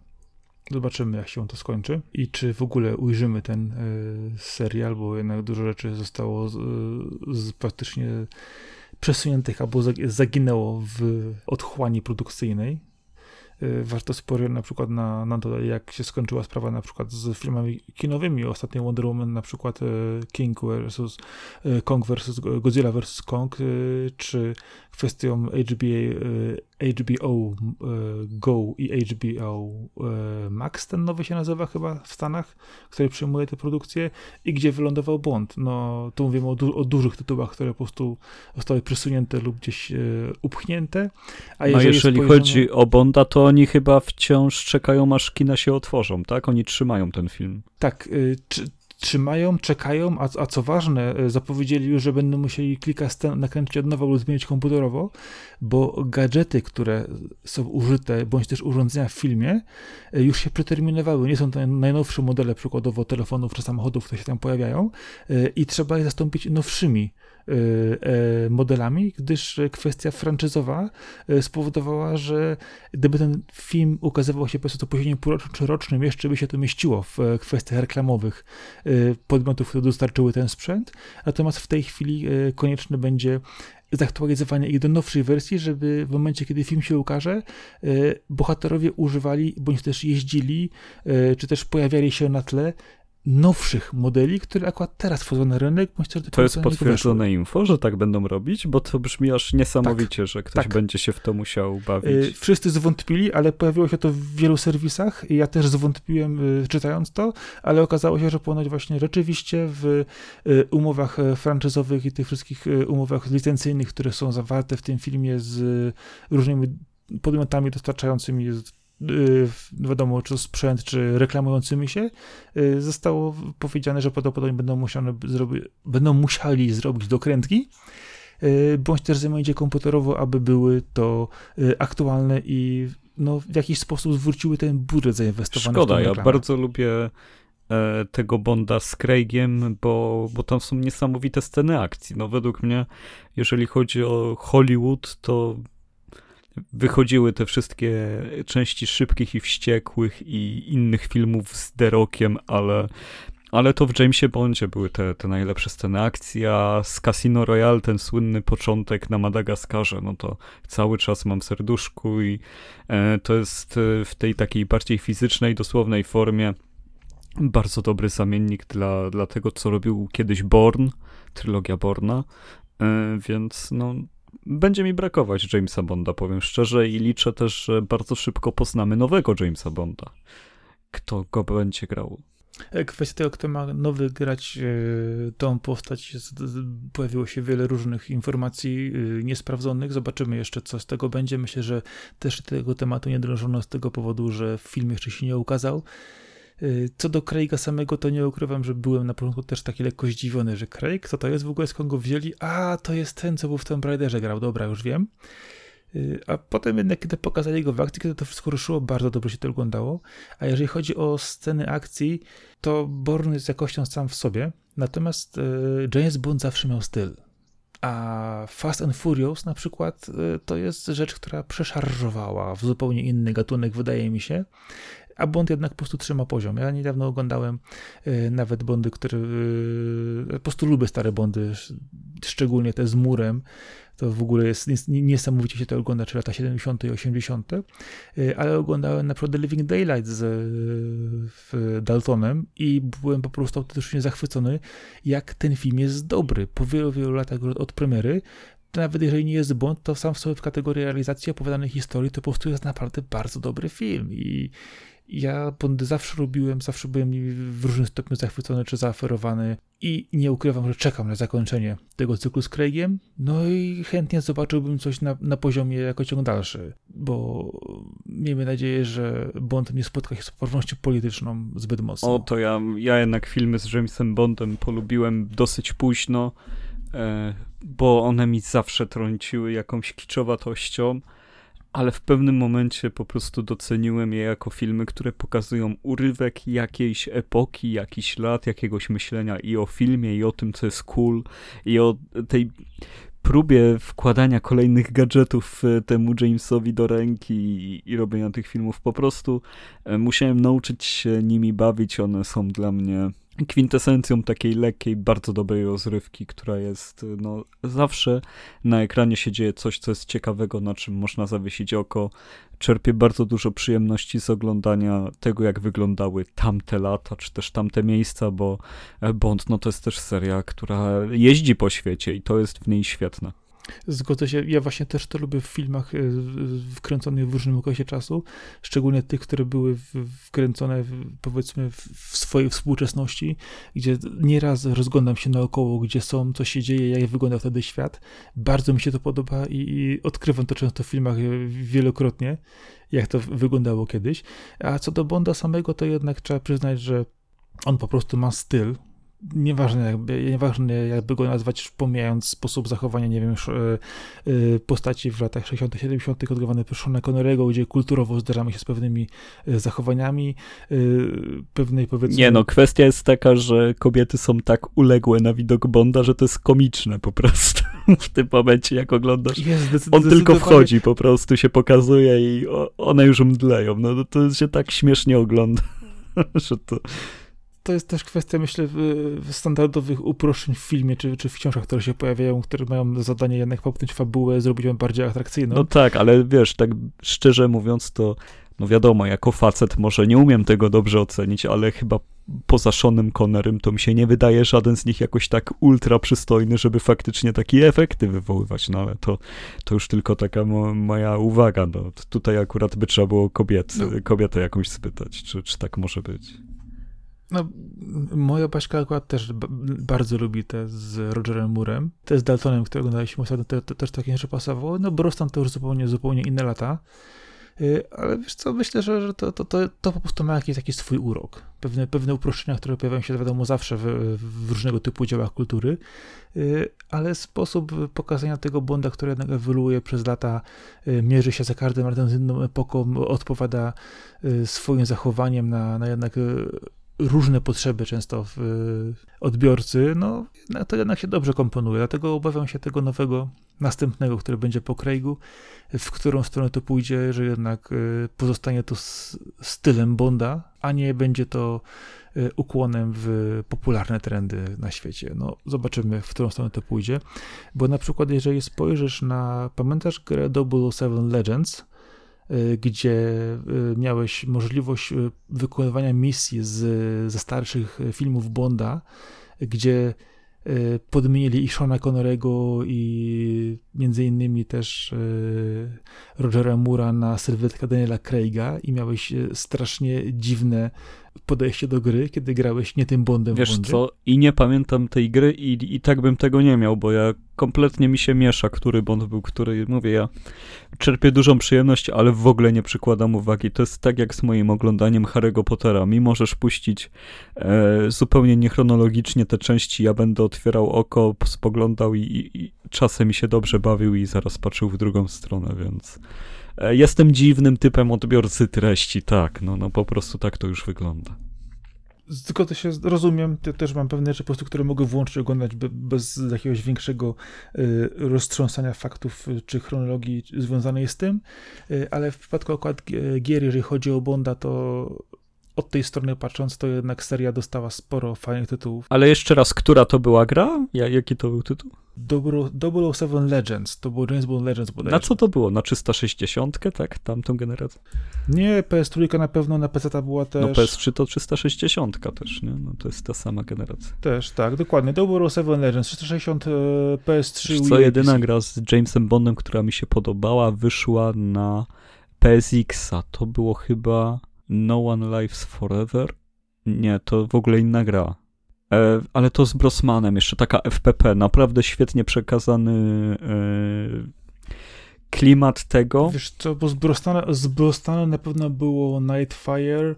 Zobaczymy, jak się to skończy i czy w ogóle ujrzymy ten y, serial, bo jednak dużo rzeczy zostało z, z praktycznie przesuniętych albo zag- zaginęło w otchłani produkcyjnej. Y, warto spojrzeć na przykład na, na to, jak się skończyła sprawa na przykład z filmami kinowymi. Ostatnio Wonder Woman, na przykład y, King versus y, Kong versus Godzilla versus Kong, czy kwestią HBO, HBO y, Go i HBO y, Max, ten nowy się nazywa chyba w Stanach, który przyjmuje te produkcje i gdzie wylądował Bond. No, tu mówimy o, du- o dużych tytułach, które po prostu zostały przesunięte lub gdzieś y, upchnięte. A No jeżeli, jeżeli spojrzymy- chodzi o Bonda, to oni chyba wciąż czekają, aż kina się otworzą, tak? Oni trzymają ten film. Tak, czy, trzymają, czekają, a, a co ważne, y, zapowiedzieli już, że będą musieli kilka scen nakręcić od nowa lub zmienić komputerowo, bo gadżety, które są użyte, bądź też urządzenia w filmie, y, już się przeterminowały. Nie są to najnowsze modele, przykładowo telefonów czy samochodów, które się tam pojawiają y, i trzeba je zastąpić nowszymi e, modelami, gdyż e, kwestia franczyzowa e, spowodowała, że gdyby ten film ukazywał się po prostu opóźnieniem półrocznym czy rocznym, jeszcze by się to mieściło w e, kwestiach reklamowych podmiotów, które dostarczyły ten sprzęt. Natomiast w tej chwili konieczne będzie zaktualizowanie ich do nowszej wersji, żeby w momencie, kiedy film się ukaże, bohaterowie używali, bądź też jeździli, czy też pojawiali się na tle nowszych modeli, które akurat teraz wchodzą na rynek. Bądź to jest potwierdzone info, że tak będą robić, bo to brzmi aż niesamowicie, tak, że ktoś tak. będzie się w to musiał bawić. Y, wszyscy zwątpili, ale pojawiło się to w wielu serwisach. Ja też zwątpiłem y, czytając to, ale okazało się, że ponoć właśnie rzeczywiście w y, umowach franczyzowych i tych wszystkich umowach licencyjnych, które są zawarte w tym filmie z różnymi podmiotami dostarczającymi wiadomo, czy sprzęt, czy reklamującymi się, y, zostało powiedziane, że prawdopodobnie będą, musiane zrobi, będą musieli zrobić dokrętki, y, bądź też je komputerowo, aby były to aktualne i no, w jakiś sposób zwróciły ten budżet zainwestowany Szkoda, w ja bardzo lubię e, tego Bonda z Craigiem, bo, bo tam są niesamowite sceny akcji. No według mnie, jeżeli chodzi o Hollywood, to wychodziły te wszystkie części szybkich i wściekłych i innych filmów z Derokiem, ale ale to w Jamesie Bondzie były te, te najlepsze sceny. Akcji, a z Casino Royale ten słynny początek na Madagaskarze, no to cały czas mam w serduszku i e, to jest e, w tej takiej bardziej fizycznej, dosłownej formie bardzo dobry zamiennik dla, dla tego, co robił kiedyś Born, trylogia Borna, e, więc no będzie mi brakować Jamesa Bonda, powiem szczerze, i liczę też, że bardzo szybko poznamy nowego Jamesa Bonda. Kto go będzie grał? E, kwestia kto ma nowy grać e, tą postać, pojawiło się wiele różnych informacji e, niesprawdzonych. Zobaczymy jeszcze, co z tego będzie. Myślę, że też tego tematu nie drążono z tego powodu, że film jeszcze się nie ukazał. Y, co do Craiga samego, to nie ukrywam, że byłem na początku też taki lekko zdziwiony, że Craig, co to jest w ogóle, skąd go wzięli? A, to jest ten, co był w Tomb Raiderze grał, dobra, już wiem. Y, a potem jednak, kiedy pokazali go w akcji, kiedy to wszystko ruszyło, bardzo dobrze się to oglądało. A jeżeli chodzi o sceny akcji, to Born jest jakością sam w sobie, natomiast y, James Bond zawsze miał styl. A Fast and Furious na przykład to jest rzecz, która przeszarżowała w zupełnie inny gatunek, wydaje mi się a Bond jednak po prostu trzyma poziom. Ja niedawno oglądałem y, nawet Bondy, które po prostu lubię stare Bondy, szczególnie te z murem. To w ogóle jest niesamowicie się to ogląda, czy lata 70. i 80. Y, ale oglądałem na przykład The Living Daylight z Daltonem i byłem po prostu autentycznie zachwycony, jak ten film jest dobry. Po wielu, wielu latach od premiery nawet jeżeli nie jest Bond, to sam w sobie w kategorii realizacji opowiadanej historii to po prostu jest naprawdę bardzo dobry film i ja Bondy zawsze lubiłem, zawsze byłem w różnym stopniu zachwycony czy zaoferowany i nie ukrywam, że czekam na zakończenie tego cyklu z Craigiem, no i chętnie zobaczyłbym coś na, na poziomie jako ciąg dalszy, bo miejmy nadzieję, że Bond nie spotka się z poprawnością polityczną zbyt mocno. O, to ja, ja jednak filmy z Jamesem Bondem polubiłem dosyć późno, e, bo one mi zawsze trąciły jakąś kiczowatością, ale w pewnym momencie po prostu doceniłem je jako filmy, które pokazują urywek jakiejś epoki, jakiś lat, jakiegoś myślenia i o filmie, i o tym, co jest cool, i o tej próbie wkładania kolejnych gadżetów e, temu Jamesowi do ręki i, i robienia tych filmów. Po prostu e, musiałem nauczyć się nimi bawić. One są dla mnie kwintesencją takiej lekkiej, bardzo dobrej rozrywki, która jest, no, zawsze na ekranie się dzieje coś, co jest ciekawego, na czym można zawiesić oko. Czerpię bardzo dużo przyjemności z oglądania tego, jak wyglądały tamte lata, czy też tamte miejsca, bo Bond, no to jest też seria, która jeździ po świecie i to jest w niej świetne. Zgodzę się. Ja właśnie też to lubię w filmach e, wkręconych w różnym okresie czasu, szczególnie tych, które były wkręcone powiedzmy w swojej współczesności, gdzie nieraz rozglądam się naokoło, gdzie są, co się dzieje, jak wygląda wtedy świat. Bardzo mi się to podoba i odkrywam to często w filmach e, wielokrotnie, jak to wyglądało kiedyś. A co do Bonda samego, to jednak trzeba przyznać, że on po prostu ma styl, nieważne jakby, nieważne jakby go nazwać, pomijając sposób zachowania, nie wiem, już, e, e, postaci w latach 60 70 odgrywane przez Seana Connerego, gdzie kulturowo zderzamy się z pewnymi e, zachowaniami, pewnej powiedzmy... Nie no, kwestia jest taka, że kobiety są tak uległe na widok Bonda, że to jest komiczne po prostu w tym momencie, jak oglądasz. Jest, On tylko wchodzi, po prostu się pokazuje i one już mdleją, no to się tak śmiesznie ogląda, że to to jest też kwestia, myślę, standardowych uproszczeń w filmie czy, czy w książkach, które się pojawiają, które mają zadanie jednak popchnąć fabułę, zrobić ją bardziej atrakcyjną. No tak, ale wiesz, tak szczerze mówiąc, to no wiadomo, jako facet może nie umiem tego dobrze ocenić, ale chyba poza Seanem Connerem to mi się nie wydaje żaden z nich jakoś tak ultra przystojny, żeby faktycznie takie efekty wywoływać, no ale to, to już tylko taka mo moja uwaga, no tutaj akurat by trzeba było kobiet, no. kobietę jakąś spytać, czy, czy tak może być. No, moja Baśka akurat też bardzo lubi te z Rogerem Moorem. Te z Daltonem, które oglądaliśmy ostatnio, te, te, też takie rzeczy pasowało. No, Brosnan to już zupełnie, zupełnie inne lata. Y, ale wiesz co, myślę, że to, to, to, to po prostu ma jakiś taki swój urok. Pewne, pewne uproszczenia, które pojawiają się, wiadomo, zawsze w, w różnego typu dziełach kultury, y, ale sposób pokazania tego Bonda, który jednak ewoluuje przez lata, y, mierzy się za każdym razem z inną epoką, odpowiada swoim zachowaniem na, na jednak różne potrzeby często w odbiorcy, no to jednak się dobrze komponuje. Dlatego obawiam się tego nowego, następnego, który będzie po Craigu, w którą stronę to pójdzie, że jednak y, pozostanie to stylem Bonda, a nie będzie to y, ukłonem w popularne trendy na świecie. No, zobaczymy, w którą stronę to pójdzie. Bo na przykład, jeżeli spojrzysz na, pamiętasz grę 007 Legends, y, gdzie miałeś możliwość wykonywania misji z, ze starszych filmów Bonda, gdzie Y, podmienili i Shona Connorego i między innymi też y, Rogera Mura na sylwetkę Daniela Craiga i miałeś y, strasznie dziwne podejście do gry, kiedy grałeś nie tym Bondem Wiesz w Bondzie. co, i nie pamiętam tej gry i, i tak bym tego nie miał, bo ja kompletnie mi się miesza, który Bond był, który, mówię, ja czerpię dużą przyjemność, ale w ogóle nie przykładam uwagi. To jest tak jak z moim oglądaniem Harry'ego Pottera. Mi możesz puścić e, zupełnie niechronologicznie te części, ja będę otwierał oko, spoglądał i, i, i czasem mi się dobrze bawił i zaraz patrzył w drugą stronę, więc... E, jestem dziwnym typem odbiorcy treści, tak, no, no po prostu tak to już wygląda. Tylko to się rozumiem, też mam pewne rzeczy po prostu, które mogę włączyć oglądać bez jakiegoś większego y, roztrząsania faktów y, czy chronologii związanej z tym, ale w przypadku akurat gier, jeżeli chodzi o Bonda, to od tej strony patrząc, to jednak seria dostała sporo fajnych tytułów. Ale jeszcze raz, która to była gra? Ja, jaki to był tytuł? 007 Legends, to było James Bond Legends bodajże. Na co to było? Na 360, tak? Tamtą generację? Nie, PS3 na pewno, na PC była też... No PS3 to 360 też, nie? No to jest ta sama generacja. Też, tak, dokładnie. 007 Legends, 360 PS3 Wiesz co, jedyna gra z Jamesem Bondem, która mi się podobała, wyszła na PSX-a. To było chyba No One Lives Forever? Nie, to w ogóle inna gra. E, ale to z Brosmanem, jeszcze taka FPP, naprawdę świetnie przekazany e, klimat tego. Wiesz co, bo z Brosmanem, z Brosmanem na pewno było Nightfire,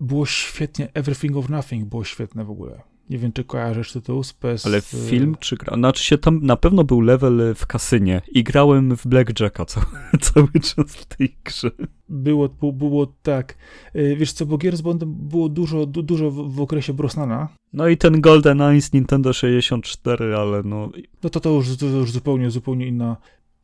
było świetnie, Everything of Nothing było świetne w ogóle. Nie wiem, czy kojarzysz tytuł z PS... Ale film czy gra? Znaczy się tam na pewno był level w kasynie i grałem w Blackjacka cały, cały czas w tej grze. Było, było, tak. Y, wiesz co, bo gier z Bondem było dużo, du, dużo w, w, okresie Brosnana. No i ten Golden Eye z Nintendo 64, ale no... No to to już, to już zupełnie, zupełnie inna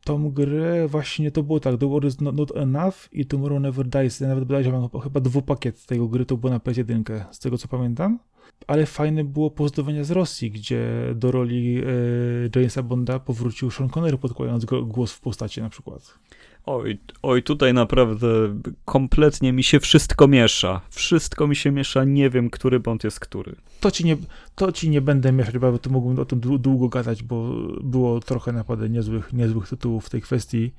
tą grę właśnie to było tak, The World is not, not Enough i Tomorrow Never Dies. Ja nawet bodajże mam chyba dwupakiet tego gry, to było na PS1, z tego co pamiętam ale fajne było pozdrowienia z Rosji, gdzie do roli e, Jamesa Bonda powrócił Sean Connery podkładając głos w postaci na przykład. Oj, oj, tutaj naprawdę kompletnie mi się wszystko miesza. Wszystko mi się miesza, nie wiem, który Bond jest który. To ci nie, to ci nie będę mieszać, bo to mógłbym o tym długo gadać, bo było trochę naprawdę niezłych, niezłych tytułów w tej kwestii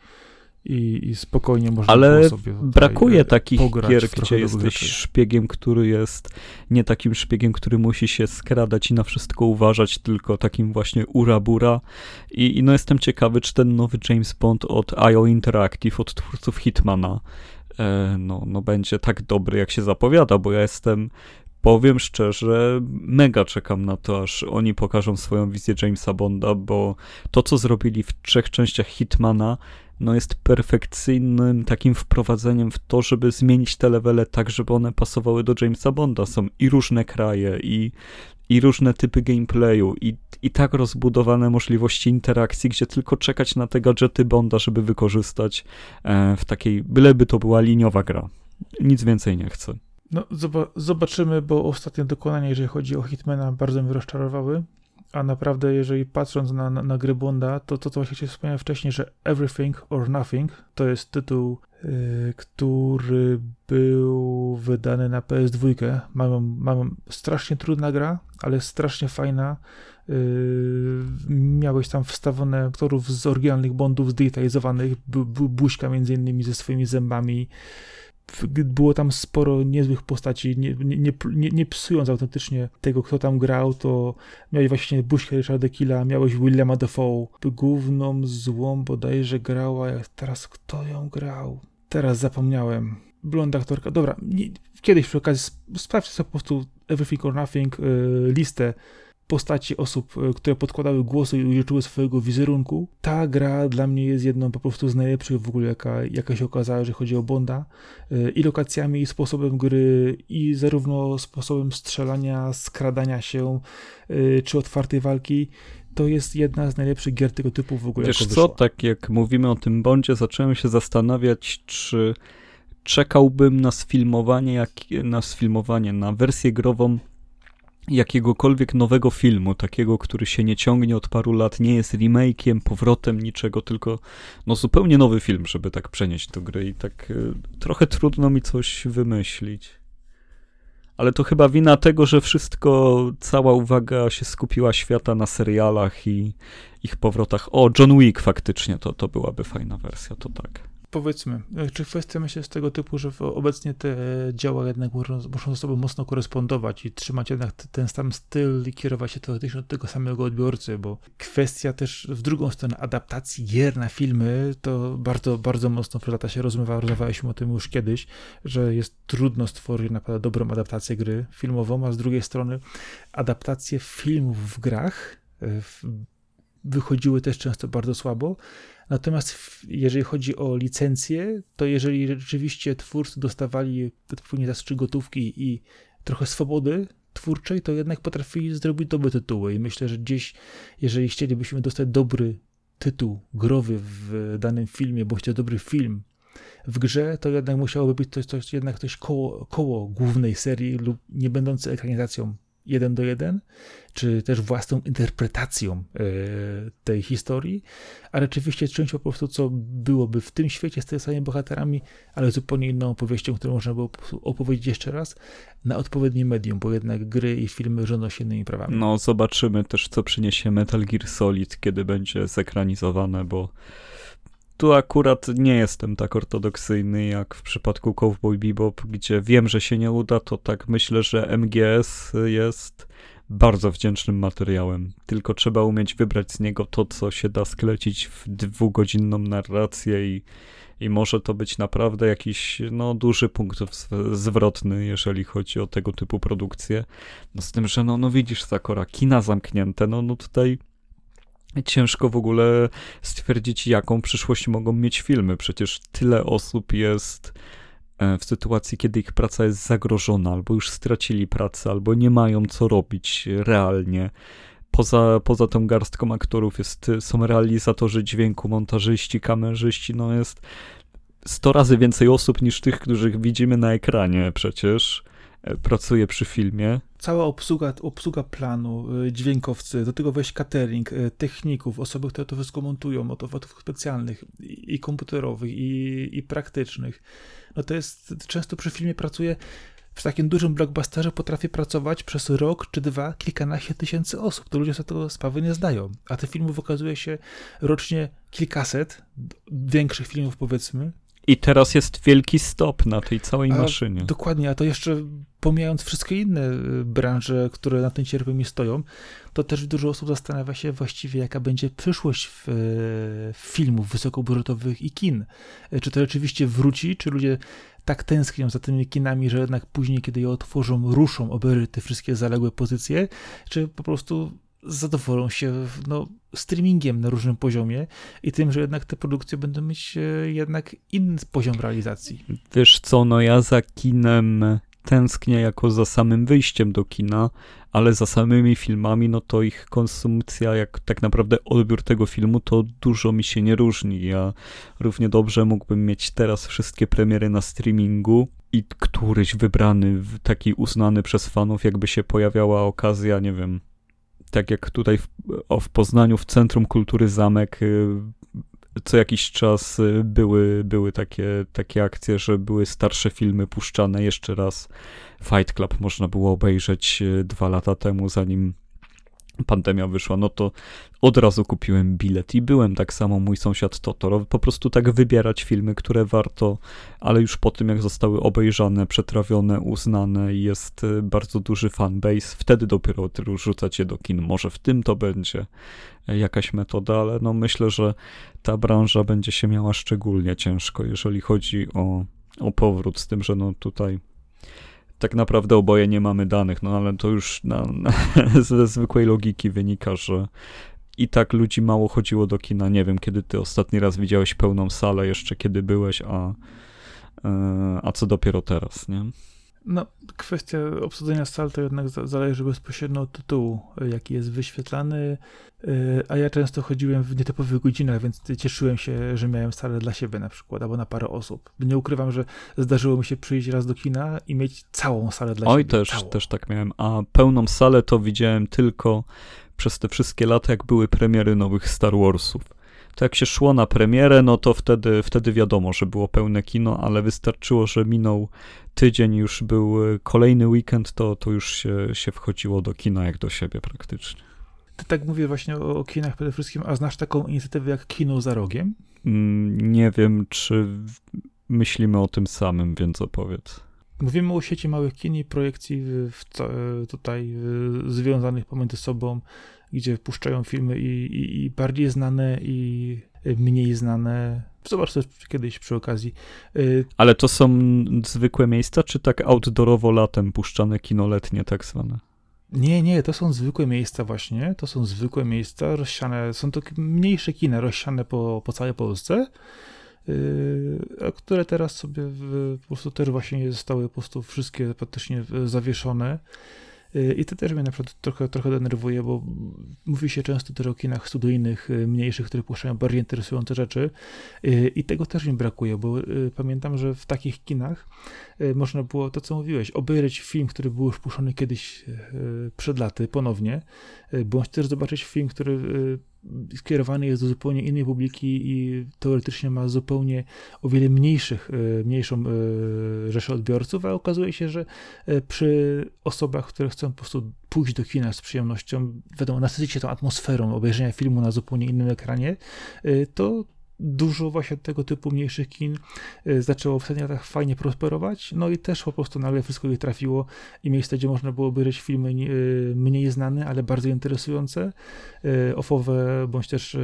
i, i spokojnie można Ale sobie brakuje takich gier, gdzie jesteś szpiegiem, który jest nie takim szpiegiem, który musi się skradać i na wszystko uważać, tylko takim właśnie urabura. I, I no jestem ciekawy, czy ten nowy James Bond od IO Interactive, od twórców Hitmana, e, no, no będzie tak dobry, jak się zapowiada, bo ja jestem powiem szczerze, mega czekam na to, aż oni pokażą swoją wizję Jamesa Bonda, bo to, co zrobili w trzech częściach Hitmana, no jest perfekcyjnym takim wprowadzeniem w to, żeby zmienić te levele tak, żeby one pasowały do Jamesa Bonda. Są i różne kraje, i, i różne typy gameplayu, i, i tak rozbudowane możliwości interakcji, gdzie tylko czekać na te gadżety Bonda, żeby wykorzystać e, w takiej, byleby to była liniowa gra. Nic więcej nie chcę. No, zobaczymy, bo ostatnie dokonania, jeżeli chodzi o Hitmana, bardzo mnie rozczarowały. A naprawdę, jeżeli patrząc na, na, na gry Bonda, to to, co właśnie wspomniałem wcześniej, że Everything or Nothing to jest tytuł, yy, który był wydany na PS2. Mam, mam strasznie trudna gra, ale strasznie fajna. Yy, miałeś tam wstawione aktorów z oryginalnych Bondów zdigitalizowanych, bu, bu, buźka między innymi ze swoimi zębami było tam sporo niezłych postaci, nie, nie, nie, nie, psując autentycznie tego, kto tam grał, to miałeś właśnie buźkę Richarda Killa, miałeś Williama Dafoe, główną złą bodajże grała, teraz kto ją grał? Teraz zapomniałem. Blonda aktorka, dobra, kiedyś przy okazji sprawdźcie sobie po prostu Everything or Nothing, yy, listę postaci osób, e, które podkładały głosy i użyczyły swojego wizerunku. Ta gra dla mnie jest jedną po prostu z najlepszych w ogóle, jaka, jaka się okazała, że chodzi o Bonda. E, I lokacjami, i sposobem gry, i zarówno sposobem strzelania, skradania się, e, czy otwartej walki to jest jedna z najlepszych gier tego typu w ogóle. Wiesz co, tak jak mówimy o tym Bondzie, zacząłem się zastanawiać, czy czekałbym na sfilmowanie, jak, na sfilmowanie, na wersję grową jakiegokolwiek nowego filmu, takiego, który się nie ciągnie od paru lat, nie jest remake'iem, powrotem niczego, tylko no zupełnie nowy film, żeby tak przenieść do gry i tak y, trochę trudno mi coś wymyślić. Ale to chyba wina tego, że wszystko, cała uwaga się skupiła świata na serialach i ich powrotach. O, John Wick faktycznie, to, to byłaby fajna wersja, to tak powiedzmy, e, czy kwestia myślę z tego typu, że obecnie te dzieła jednak muszą ze sobą mocno korespondować i trzymać jednak ten sam styl i kierować się teoretycznie od tego samego odbiorcy, bo kwestia też w drugą stronę adaptacji gier na filmy to bardzo, bardzo mocno przez lata się rozmywa, rozmawialiśmy o tym już kiedyś, że jest trudno stworzyć naprawdę dobrą adaptację gry filmową, a z drugiej strony adaptacje filmów w grach e, wychodziły też często bardzo słabo, Natomiast jeżeli chodzi o licencję, to jeżeli rzeczywiście twórcy dostawali odpowiednie zastrzyk gotówki i trochę swobody twórczej, to jednak potrafili zrobić dobre tytuły. I myślę, że gdzieś, jeżeli chcielibyśmy dostać dobry tytuł growy w danym filmie, bo chciał dobry film w grze, to jednak musiałoby być coś, coś jednak coś koło, koło głównej serii lub nie będące ekranizacją jeden do jeden, czy też własną interpretacją e, tej historii, a rzeczywiście czymś po prostu, co byłoby w tym świecie z tymi samymi bohaterami, ale zupełnie inną opowieścią, którą można było opowiedzieć jeszcze raz na odpowiednim medium, bo jednak gry i filmy rządzą się innymi prawami. No, zobaczymy też, co przyniesie Metal Gear Solid, kiedy będzie zekranizowane, bo tu akurat nie jestem tak ortodoksyjny jak w przypadku Cowboy Bebop, gdzie wiem, że się nie uda, to tak myślę, że MGS jest bardzo wdzięcznym materiałem. Tylko trzeba umieć wybrać z niego to, co się da sklecić w dwugodzinną narrację i, i może to być naprawdę jakiś no, duży punkt zwrotny, jeżeli chodzi o tego typu produkcje. No z tym, że no, no widzisz Sakora, kina zamknięte, no, no tutaj ciężko w ogóle stwierdzić, jaką przyszłość mogą mieć filmy. Przecież tyle osób jest e, w sytuacji, kiedy ich praca jest zagrożona, albo już stracili pracę, albo nie mają co robić realnie. Poza, poza tą garstką aktorów jest, są realizatorzy dźwięku, montażyści, kamerzyści, no jest 100 razy więcej osób niż tych, których widzimy na ekranie przecież. E, pracuje przy filmie. Cała obsługa, obsługa planu, e, dźwiękowcy, do tego weź catering, e, techników, osoby, które to wszystko montują, motowatów specjalnych i komputerowych, i, i praktycznych. No to jest, często przy filmie pracuje w takim dużym blockbusterze potrafi pracować przez rok czy dwa kilkanaście tysięcy osób. To ludzie sobie tego sprawy nie zdają. A te filmów okazuje się rocznie kilkaset, większych filmów powiedzmy, i teraz jest wielki stop na tej całej a, maszynie. Dokładnie, a to jeszcze pomijając wszystkie inne y, branże, które na tym cierpieniu stoją, to też dużo osób zastanawia się właściwie, jaka będzie przyszłość w, y, filmów wysokobudżetowych i kin. Y, czy to rzeczywiście wróci, czy ludzie tak tęsknią za tymi kinami, że jednak później, kiedy je otworzą, ruszą obery te wszystkie zaległe pozycje, czy po prostu zadowolą się no, streamingiem na różnym poziomie i tym, że jednak te produkcje będą mieć jednak inny poziom realizacji. Wiesz co, no ja za kinem tęsknię jako za samym wyjściem do kina, ale za samymi filmami, no to ich konsumpcja, jak tak naprawdę odbiór tego filmu, to dużo mi się nie różni. Ja równie dobrze mógłbym mieć teraz wszystkie premiery na streamingu, i któryś wybrany, taki uznany przez fanów, jakby się pojawiała okazja, nie wiem, tak jak tutaj w, o, w Poznaniu, w Centrum Kultury Zamek, y, co jakiś czas y, były, były takie, takie akcje, że były starsze filmy puszczane jeszcze raz. Fight Club można było obejrzeć y, dwa lata temu, zanim pandemia wyszła, no to od razu kupiłem bilet i byłem tak samo mój sąsiad Totoro. Po prostu tak wybierać filmy, które warto, ale już po tym jak zostały obejrzane, przetrawione, uznane i jest y, bardzo duży fanbase, wtedy dopiero rzucać je do kin. Może w tym to będzie jakaś metoda, ale no myślę, że ta branża będzie się miała szczególnie ciężko, jeżeli chodzi o, o powrót, z tym, że no tutaj tak naprawdę oboje nie mamy danych, no ale to już na, na, ze zwykłej logiki wynika, że i tak ludzi mało chodziło do kina. Nie wiem, kiedy ty ostatni raz widziałeś pełną salę, jeszcze kiedy byłeś, a, e, a co dopiero teraz, nie? No, kwestia obsadzenia sal to jednak zależy bezpośrednio od tytułu, jaki jest wyświetlany, e, a ja często chodziłem w nietypowych godzinach, więc cieszyłem się, że miałem salę dla siebie na przykład, albo na parę osób. Nie ukrywam, że zdarzyło mi się przyjść raz do kina i mieć całą salę dla Oj, siebie. Oj, też, też tak miałem, a pełną salę to widziałem tylko przez te wszystkie lata, jak były premiery nowych Star Warsów to jak się szło na premierę, no to wtedy, wtedy wiadomo, że było pełne kino, ale wystarczyło, że minął tydzień, już był e, kolejny weekend, to, to już się, się wchodziło do kina jak do siebie praktycznie. Ty tak mówię właśnie o, o kinach przede wszystkim, a znasz taką inicjatywę jak Kino za rogiem? Mm, nie wiem, czy myślimy o tym samym, więc opowiedz. Mówimy o sieci małych kin i projekcji w, tutaj związanych pomiędzy sobą, gdzie puszczają filmy i, i, i bardziej znane i mniej znane. Zobacz to kiedyś przy okazji. Y, Ale to są zwykłe miejsca, czy tak outdoorowo latem puszczane kinoletnie tak zwane? Nie, nie, to są zwykłe miejsca właśnie, to są zwykłe miejsca rozsiane, są to mniejsze kina rozsiane po, po całej Polsce, yy, które teraz sobie w, po prostu też właśnie zostały po prostu wszystkie praktycznie zawieszone. Y, I to też mnie na przykład trochę, trochę denerwuje, bo mówi się często też o kinach studyjnych, y, mniejszych, które puszczają bardziej interesujące rzeczy. Y, i tego też mi brakuje, bo pamiętam, że w takich kinach można było to, co mówiłeś, obejrzeć film, który był już puszczony kiedyś przed laty ponownie, bądź też zobaczyć film, który skierowany jest do zupełnie innej publiki i teoretycznie ma zupełnie o wiele mniejszych, e, mniejszą e, rzeszę odbiorców, a okazuje się, że e, przy osobach, które chcą po prostu pójść do kina z przyjemnością, wiadomo, nasycić się tą atmosferą obejrzenia filmu na zupełnie innym ekranie, to dużo właśnie tego typu mniejszych kin y, zaczęło w latach fajnie prosperować, no i też po prostu nagle wszystko je trafiło i miejsce, gdzie można było obejrzeć filmy y, mniej znane, ale bardzo interesujące, y, ofowe, bądź też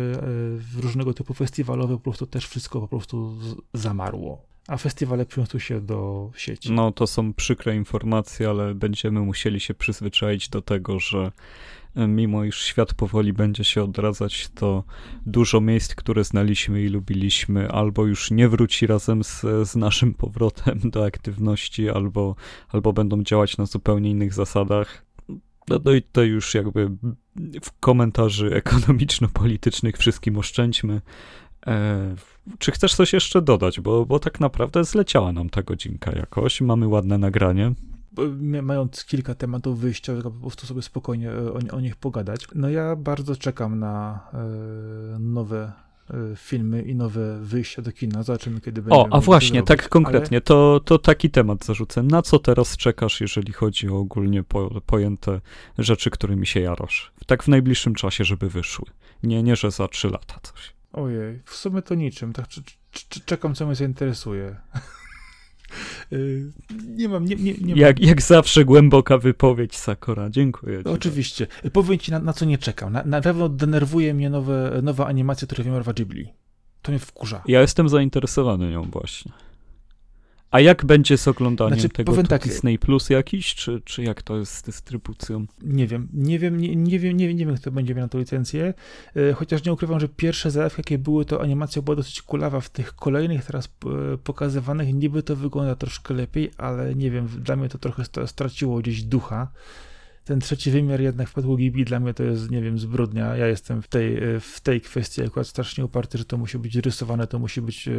różnego typu festiwalowe, po prostu też wszystko po prostu zamarło. A festiwale przyniosły się do sieci. No to są przykre informacje, ale będziemy musieli się przyzwyczaić do tego, że mimo iż świat powoli będzie się odradzać, to dużo miejsc, które znaliśmy i lubiliśmy, albo już nie wróci razem z, z naszym powrotem do aktywności, albo, albo będą działać na zupełnie innych zasadach. No, no i to już jakby w komentarzy ekonomiczno-politycznych wszystkim oszczędźmy. E, czy chcesz coś jeszcze dodać? Bo, bo tak naprawdę zleciała nam ta godzinka jakoś. Mamy ładne nagranie mając kilka tematów wyjściowych, po prostu sobie spokojnie e, o, o nich pogadać. No ja bardzo czekam na e, nowe e, filmy i nowe wyjścia do kina. Zobaczymy, kiedy będzie. O, a właśnie, tak konkretnie, ale... to, to taki temat zarzucę. Na co teraz czekasz, jeżeli chodzi o ogólnie po, pojęte rzeczy, którymi się jarasz? Tak w najbliższym czasie, żeby wyszły. Nie, nie, że za trzy lata coś. Ojej, w sumie to niczym. Tak czekam, co mnie zainteresuje. Y, nie mam, nie, nie, nie jak, jak zawsze głęboka wypowiedź Sakora, dziękuję. Ci Oczywiście. Powiem ci, na, na, co nie czekam. Na, na pewno denerwuje mnie nowe, nowa animacja, która wiem Ghibli. To mnie wkurza. Ja jestem zainteresowany nią właśnie. A jak będzie z oglądaniem znaczy, tego tak, Disney Plus jakiś, czy, czy jak to jest z dystrybucją? Nie wiem, nie wiem, nie, nie wiem, nie, nie wiem, kto będzie miał na to licencję, e, chociaż nie ukrywam, że pierwsze zajawki, jakie były, to animacja była dosyć kulawa. W tych kolejnych teraz e, pokazywanych niby to wygląda troszkę lepiej, ale nie wiem, dla mnie to trochę straciło gdzieś ducha ten trzeci wymiar jednak w przypadku Ghibli dla mnie to jest, nie wiem, zbrodnia. Ja jestem w tej, w tej kwestii akurat strasznie uparty, że to musi być rysowane, to musi być e,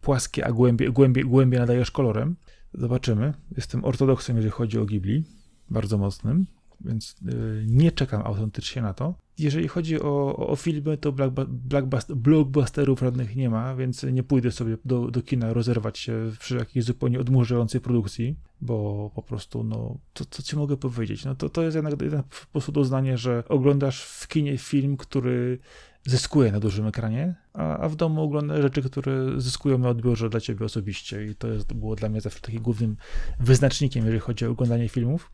płaskie, a głębie, głębie, głębie nadajesz kolorem. Zobaczymy. Jestem ortodoksem, jeżeli chodzi o Ghibli, bardzo mocnym, więc y, nie czekam autentycznie na to. Jeżeli chodzi o, o filmy, to blockbusterów żadnych nie ma, więc nie pójdę sobie do, do kina rozerwać się przy jakiejś zupełnie odmurzającej produkcji, bo po prostu, no, to, co ci mogę powiedzieć? No to, to jest jednak, jednak po prostu doznanie, że oglądasz w kinie film, który zyskuje na dużym ekranie, a, a w domu oglądasz rzeczy, które zyskują na odbiorze dla ciebie osobiście i to jest, było dla mnie zawsze takim głównym wyznacznikiem, jeżeli chodzi o oglądanie filmów.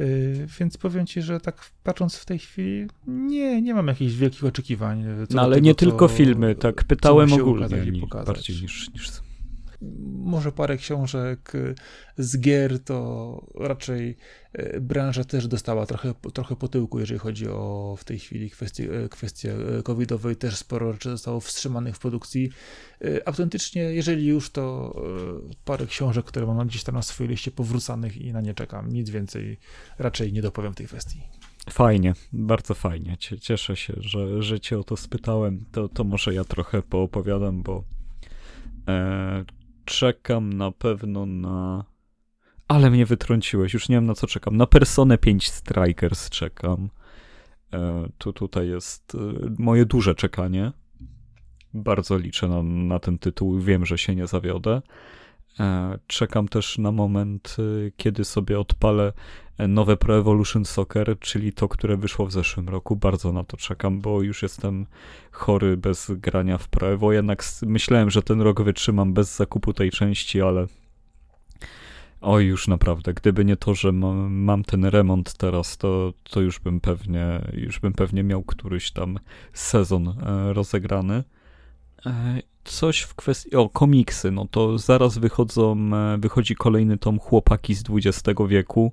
Yy, więc powiem ci, że tak patrząc w tej chwili, nie, nie mam jakichś wielkich oczekiwań. No ale tego, nie tylko filmy, tak pytałem ogólnie, bardziej niż, niż może parę książek z gier, to raczej e, branża też dostała trochę, trochę po tyłku, jeżeli chodzi o w tej chwili kwestie, e, kwestie covidowej, też sporo rzeczy zostało wstrzymanych w produkcji. Autentycznie, jeżeli już, to parę książek, które mam gdzieś tam na swojej liście powrócanych i na nie czekam. Nic więcej raczej nie dopowiem w tej kwestii. Fajnie, bardzo fajnie. Cieszę się, że, że cię o to spytałem. To, to może ja trochę poopowiadam, bo e, czekam na pewno na. Ale mnie wytrąciłeś, już nie wiem na co czekam. Na Personę 5 Strikers czekam. E, tu tutaj jest e, moje duże czekanie. Bardzo liczę na, na ten tytuł, wiem, że się nie zawiodę. E, czekam też na moment, e, kiedy sobie odpalę e, nowe Pro Evolution Soccer, czyli to, które wyszło w zeszłym roku. Bardzo na to czekam, bo już jestem chory bez grania w Pro Evo. Jednak myślałem, że ten rok wytrzymam bez zakupu tej części, ale Oj, już naprawdę. Gdyby nie to, że mam, ten remont teraz, to, to już bym pewnie, już bym pewnie miał któryś tam sezon rozegrany coś w kwestii. O, komiksy. No to zaraz wychodzą, e, wychodzi kolejny tom Chłopaki z XX wieku.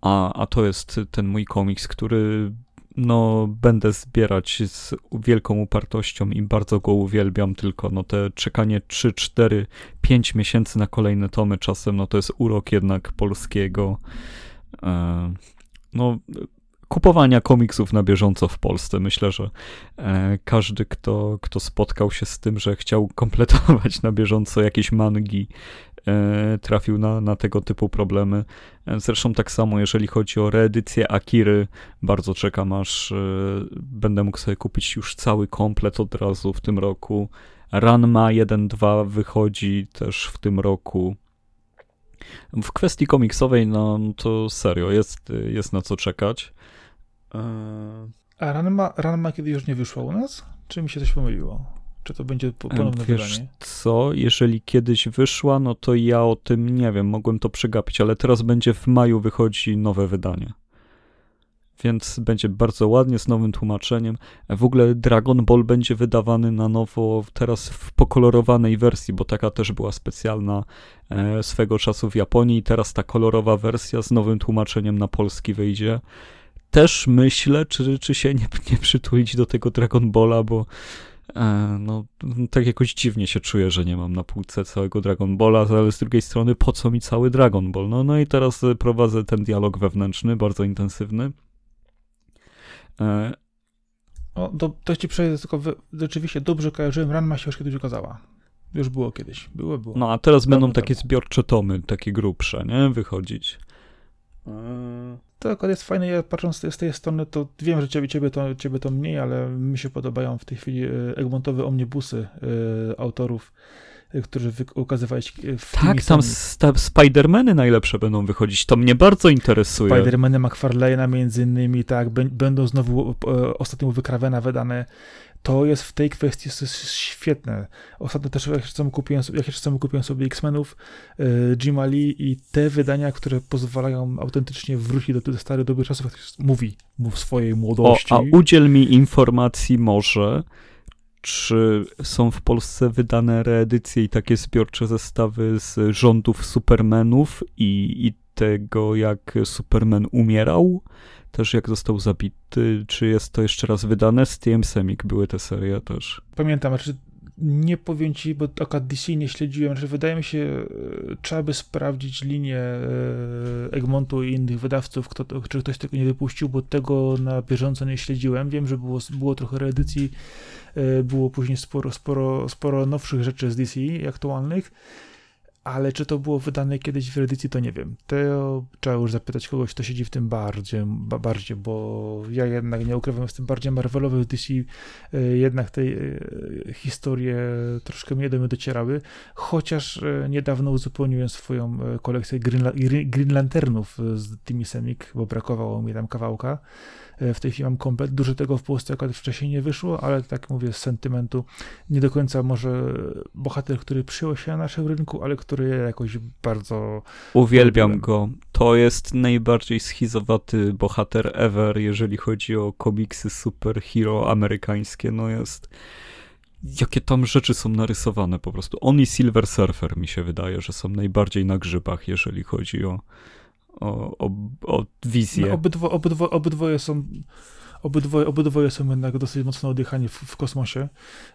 A, a to jest ten mój komiks, który no, będę zbierać z wielką upartością i bardzo go uwielbiam, tylko no te czekanie 3, 4, 5 miesięcy na kolejne tomy czasem, no to jest urok jednak polskiego. E, no, kupowania komiksów na bieżąco w Polsce. Myślę, że e, każdy, kto, kto spotkał się z tym, że chciał kompletować na bieżąco jakieś mangi, e, trafił na, na tego typu problemy. E, zresztą tak samo, jeżeli chodzi o reedycję Akiry, bardzo czekam, aż będę mógł sobie kupić już cały komplet od razu w tym roku. Ranma 1.2 wychodzi też w tym roku. W kwestii komiksowej, no to serio, jest, jest na co czekać. A Ranma, Ranma kiedy już nie wyszła u nas? Czy mi się coś pomyliło? Czy to będzie ponowne Wiesz wydanie? co, jeżeli kiedyś wyszła, no to ja o tym nie wiem, mogłem to przegapić, ale teraz będzie w maju wychodzi nowe wydanie. Więc będzie bardzo ładnie, z nowym tłumaczeniem. W ogóle Dragon Ball będzie wydawany na nowo teraz w pokolorowanej wersji, bo taka też była specjalna e, swego czasu w Japonii. I teraz ta kolorowa wersja z nowym tłumaczeniem na polski wyjdzie też myślę, czy, czy się nie, nie przytulić do tego Dragon Balla, bo e, no, tak jakoś dziwnie się czuję, że nie mam na półce całego Dragon Balla, ale z drugiej strony po co mi cały Dragon Ball? No, no i teraz prowadzę ten dialog wewnętrzny, bardzo intensywny. E, o, to, to ci przejdę, tylko wy, rzeczywiście dobrze kojarzyłem, Ranma się już kiedyś ukazała. Już było kiedyś, było, było. No a teraz będą takie zbiorcze tomy, takie grubsze, nie? Wychodzić. E, to akurat jest fajne, ja patrząc z tej strony, to wiem, że ciebie, ciebie, to, ciebie to mniej, ale mi się podobają w tej chwili e, Egmontowe omnibusy y, autorów, y, którzy ukazywali w Tak, tam Spidermany najlepsze będą wychodzić, to mnie bardzo interesuje. Spidermany McFarlane'a między innymi, tak, będą znowu ostatnio wykrawena wydane to jest w tej kwestii świetne. Ostatnio też jak jeszcze kupiłem jak kupiłem sobie X-Menów, yy, Jima i te wydania, które pozwalają autentycznie wrócić do tych starych dobrych czasów, jak mówi, mów swojej młodości. O, a udziel mi informacji może, czy są w Polsce wydane reedycje i takie zbiorcze zestawy z rządów Supermanów i, i tego, jak Superman umierał? też jak został zabity, czy jest to jeszcze raz wydane? Z TM Semik były te serie też. Pamiętam, znaczy nie powiem ci, bo akurat DC nie śledziłem, że wydaje mi się, e, trzeba by sprawdzić linię e, Egmontu i innych wydawców, kto, czy ktoś tego nie wypuścił, bo tego na bieżąco nie śledziłem. Wiem, że było, było trochę reedycji, e, było później sporo, sporo, sporo nowszych rzeczy z DC aktualnych, ale czy to było wydane kiedyś w edycji, to nie wiem. To trzeba już zapytać kogoś, kto siedzi w tym bardziej, bardziej bo ja jednak nie ukrywam, tym bardziej Marvelowy DC, e, jednak te e, historie troszkę mnie do mnie docierały, chociaż e, niedawno uzupełniłem swoją kolekcję Green, Green Lanternów z tymi Semik, bo brakowało mi tam kawałka. E, w tej chwili mam komplet. Dużo tego w Polsce akurat wcześniej nie wyszło, ale tak mówię, z sentymentu nie do końca może bohater, który przyjął się na naszym rynku, ale który jakoś bardzo... Uwielbiam go. To jest najbardziej schizowaty bohater ever, jeżeli chodzi o komiksy superhero amerykańskie. No jest jakie tam rzeczy są narysowane po prostu. On i Silver Surfer mi się wydaje, że są najbardziej na grzybach, jeżeli chodzi o, o, o, o wizję. No, obydwo, obydwo, obydwoje są obydwoje, obydwoje są jednak dosyć mocno odjechani w, w kosmosie,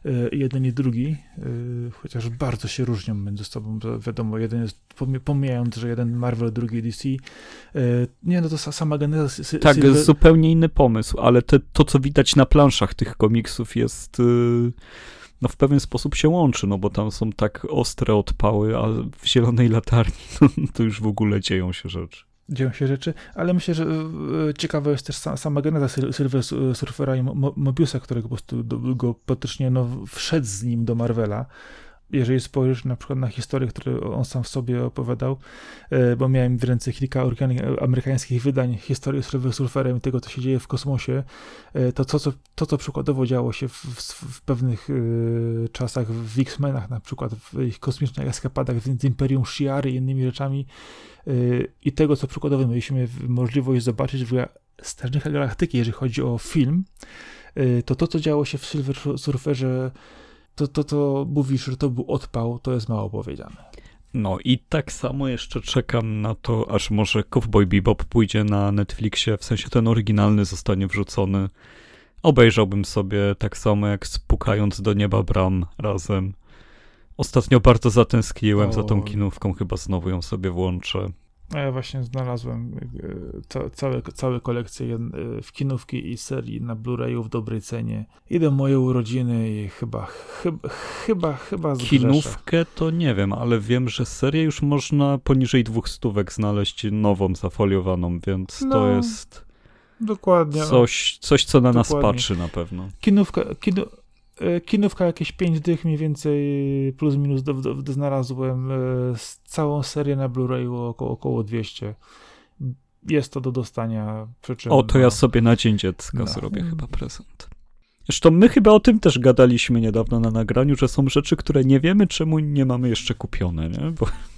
yy, jeden i drugi, yy, chociaż bardzo się różnią między sobą, wiadomo, jeden jest, pomijając, że jeden Marvel, drugi DC, yy, nie, no to sama geneza... tak, Silver... zupełnie inny pomysł, ale te, to, co widać na planszach tych komiksów jest... No w pewien sposób się łączy, no bo tam są tak ostre odpały, a w zielonej latarni no, to już w ogóle dzieją się rzeczy. Dzieją się rzeczy, ale myślę, że e, ciekawa jest też sama geneza Silver Surfera i Mobiusa, którego po prostu go praktycznie no, wszedł z nim do Marvela, jeżeli spojrzysz na przykład na historię, którą on sam w sobie opowiadał, e, bo miałem w ręce kilka amerykańskich wydań historii z Surferem i tego, co się dzieje w kosmosie, e, to co, co, to, co przykładowo działo się w, w, pewnych y, czasach w X-Menach, na przykład w ich kosmicznych eskapadach z Imperium Shiary i innymi rzeczami i tego, co przykładowo mieliśmy możliwość zobaczyć w Strażnikach Galaktyki, jeżeli chodzi o film, to to, co działo się w Silver Surferze to, to, to mówisz, że to był odpał, to jest mało powiedziane. No i tak samo jeszcze czekam na to, aż może Cowboy Bebop pójdzie na Netflixie, w sensie ten oryginalny zostanie wrzucony. Obejrzałbym sobie tak samo jak spukając do nieba bram razem. Ostatnio bardzo zatęskniłem o... za tą kinówką, chyba znowu ją sobie włączę. Ja właśnie znalazłem e, całe, całe kolekcje e, w kinówki i serii na Blu-rayu w dobrej cenie. Idą moje urodziny i chyba, chyba, chyba, chyba zgrzeszę. Kinówkę to nie wiem, ale wiem, że serię już można poniżej dwóch stówek znaleźć nową, zafoliowaną, więc no, to jest... Dokładnie. Coś, coś co na dokładnie. nas patrzy na pewno. Kinówka, kino, kinówka jakieś 5 dych mniej więcej plus minus do, do, do znalazłem e, całą serię na Blu-rayu około, około 200 jest to do dostania czym, o to no, ja sobie na dzień dziecka no. zrobię chyba prezent Zresztą my chyba o tym też gadaliśmy niedawno na nagraniu, że są rzeczy, które nie wiemy, czemu nie mamy jeszcze kupione, nie? Bo E,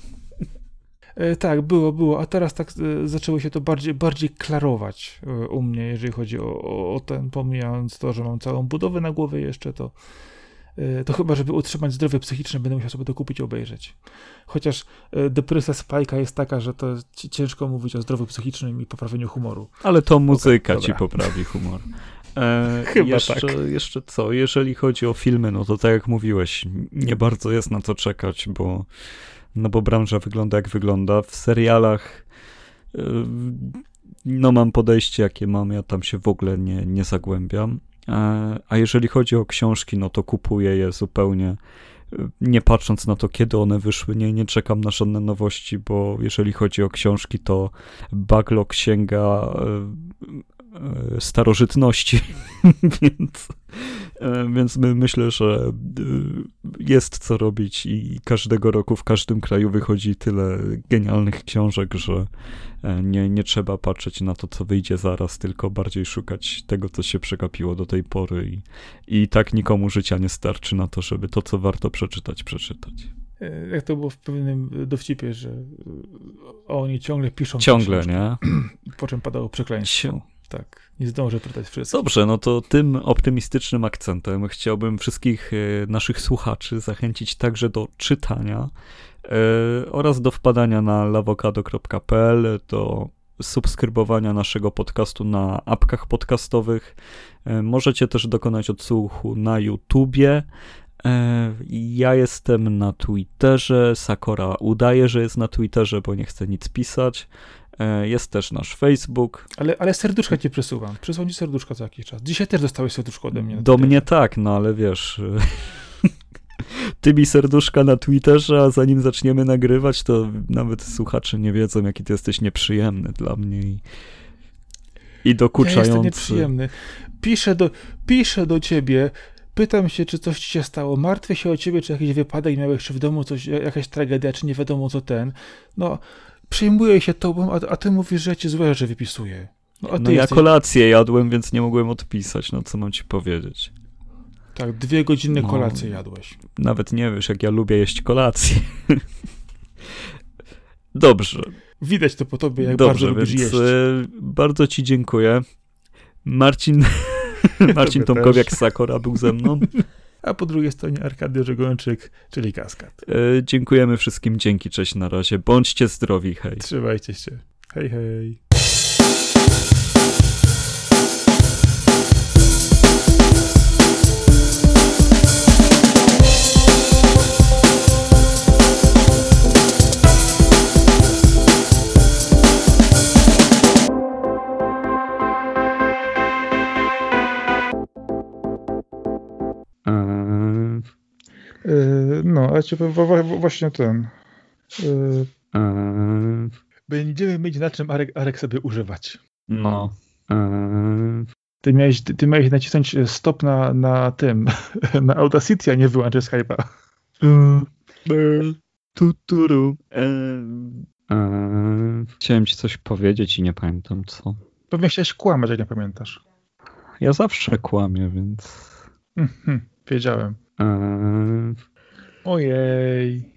tak, było, było, a teraz tak e, zaczęło się to bardziej, bardziej klarować e, u mnie, jeżeli chodzi o, o, ten, pomijając to, że mam całą budowę na głowie jeszcze, to, to chyba, żeby utrzymać zdrowie psychiczne, będę musiał sobie to kupić i obejrzeć. Chociaż depresja Spajka jest taka, że to ciężko mówić o zdrowiu psychicznym i poprawieniu humoru. Ale to muzyka okay, ci poprawi humor. E, Chyba jeszcze, tak. Jeszcze co, jeżeli chodzi o filmy, no to tak jak mówiłeś, nie bardzo jest na co czekać, bo no bo branża wygląda jak wygląda. W serialach y, no mam podejście jakie mam, ja tam się w ogóle nie, nie zagłębiam. E, a jeżeli chodzi o książki, no to kupuję je zupełnie y, nie patrząc na to, kiedy one wyszły, nie, nie czekam na żadne nowości, bo jeżeli chodzi o książki, to backlog sięga y, starożytności, więc więc my, myślę, że e, jest co robić i każdego roku w każdym kraju wychodzi tyle genialnych książek, że e, nie, nie trzeba patrzeć na to, co wyjdzie zaraz, tylko bardziej szukać tego, co się przegapiło do tej pory i, i tak nikomu życia nie starczy na to, żeby to, co warto przeczytać, przeczytać. Jak to było w pewnym dowcipie, że oni ciągle piszą. Ciągle, nie? Po czym padało przekleństwo. Tak, nie zdążę przeczytać wszystko. Dobrze, no to tym optymistycznym akcentem chciałbym wszystkich e, naszych słuchaczy zachęcić także do czytania e, oraz do wpadania na lawokado.pl, do subskrybowania naszego podcastu na apkach podcastowych. E, możecie też dokonać odsłuchu na YouTubie. Ja jestem na Twitterze. Sakora udaje, że jest na Twitterze, bo nie chce nic pisać. E, jest też nasz Facebook. Ale, ale serduszka ci przesuwam. Przysłał ci serduszka co jakiś czas. Dzisiaj też dostałeś serduszko ode mnie. Do mnie tak, no ale wiesz... ty mi serduszka na Twitterze, a zanim zaczniemy nagrywać, to nawet słuchacze nie wiedzą, jaki ty jesteś nieprzyjemny dla mnie i, i dokuczający. Ja jestem nieprzyjemny. Piszę do, piszę do ciebie, pytam się, czy coś ci się stało, martwię się o ciebie, czy jakiś wypadek miałeś, czy w domu coś, jakaś tragedia, czy nie wiadomo co ten. No, przejmuję się tobą, a, a ty mówisz, że ja ci złe rzeczy wypisuję. No, no ja jesteś... kolację jadłem, więc nie mogłem odpisać, no co mam ci powiedzieć. Tak, dwie godziny no, kolację jadłeś. Nawet nie wiesz, jak ja lubię jeść kolację. Dobrze. Widać to po tobie, jak Dobrze, bardzo lubisz jeść. E, bardzo ci dziękuję. Marcin, Marcin Tomkowiak z Sakora był ze mną. A po drugiej stronie Arkadio Żegończyk, czyli Kaskad. E, dziękujemy wszystkim, dzięki, cześć na razie. Bądźcie zdrowi, hej. Trzymajcie się. Hej, hej. No, a ci właśnie ten. Yy, będziemy mieć na czym Arek, Arek sobie używać. No. Ty miałeś, ty, ty miałeś nacisnąć stop na, na tym, na Audacity, a nie wyłączyć Skype'a. Tuturu. Chciałem ci coś powiedzieć i nie pamiętam co. Pewnie chciałeś kłamać, jak nie pamiętasz. Ja zawsze kłamię, więc... Mhm, wiedziałem. Ojej.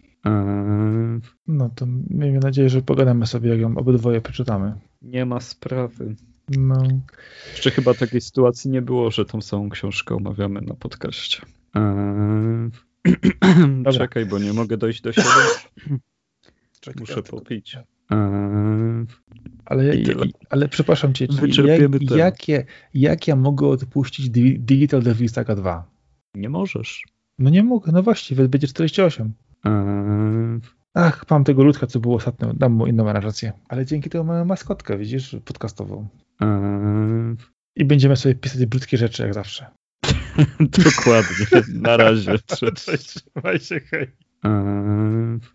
No to miejmy nadzieję, że pogadamy sobie, jak ją obydwoje przeczytamy. Nie ma sprawy. No. Jeszcze chyba takiej sytuacji nie było, że tą samą książkę omawiamy na podcaście. Eee, czekaj, bo nie mogę dojść do siebie. Czekaj, Muszę popić. Eee, ale, ale przepraszam cię, jak, jakie, jak ja mogę odpuścić Digital Devil Saga 2? Nie możesz. No nie mogę, no właściwie, będzie 48. Eee... Ach, mam tego ludka, co było ostatnio, dam mu inną narrację. Ale dzięki temu mamy maskotkę, widzisz, podcastową. Eee... I będziemy sobie pisać brzydkie rzeczy, jak zawsze. Dokładnie, na razie. Cześć, trzymaj się, hej. Eee...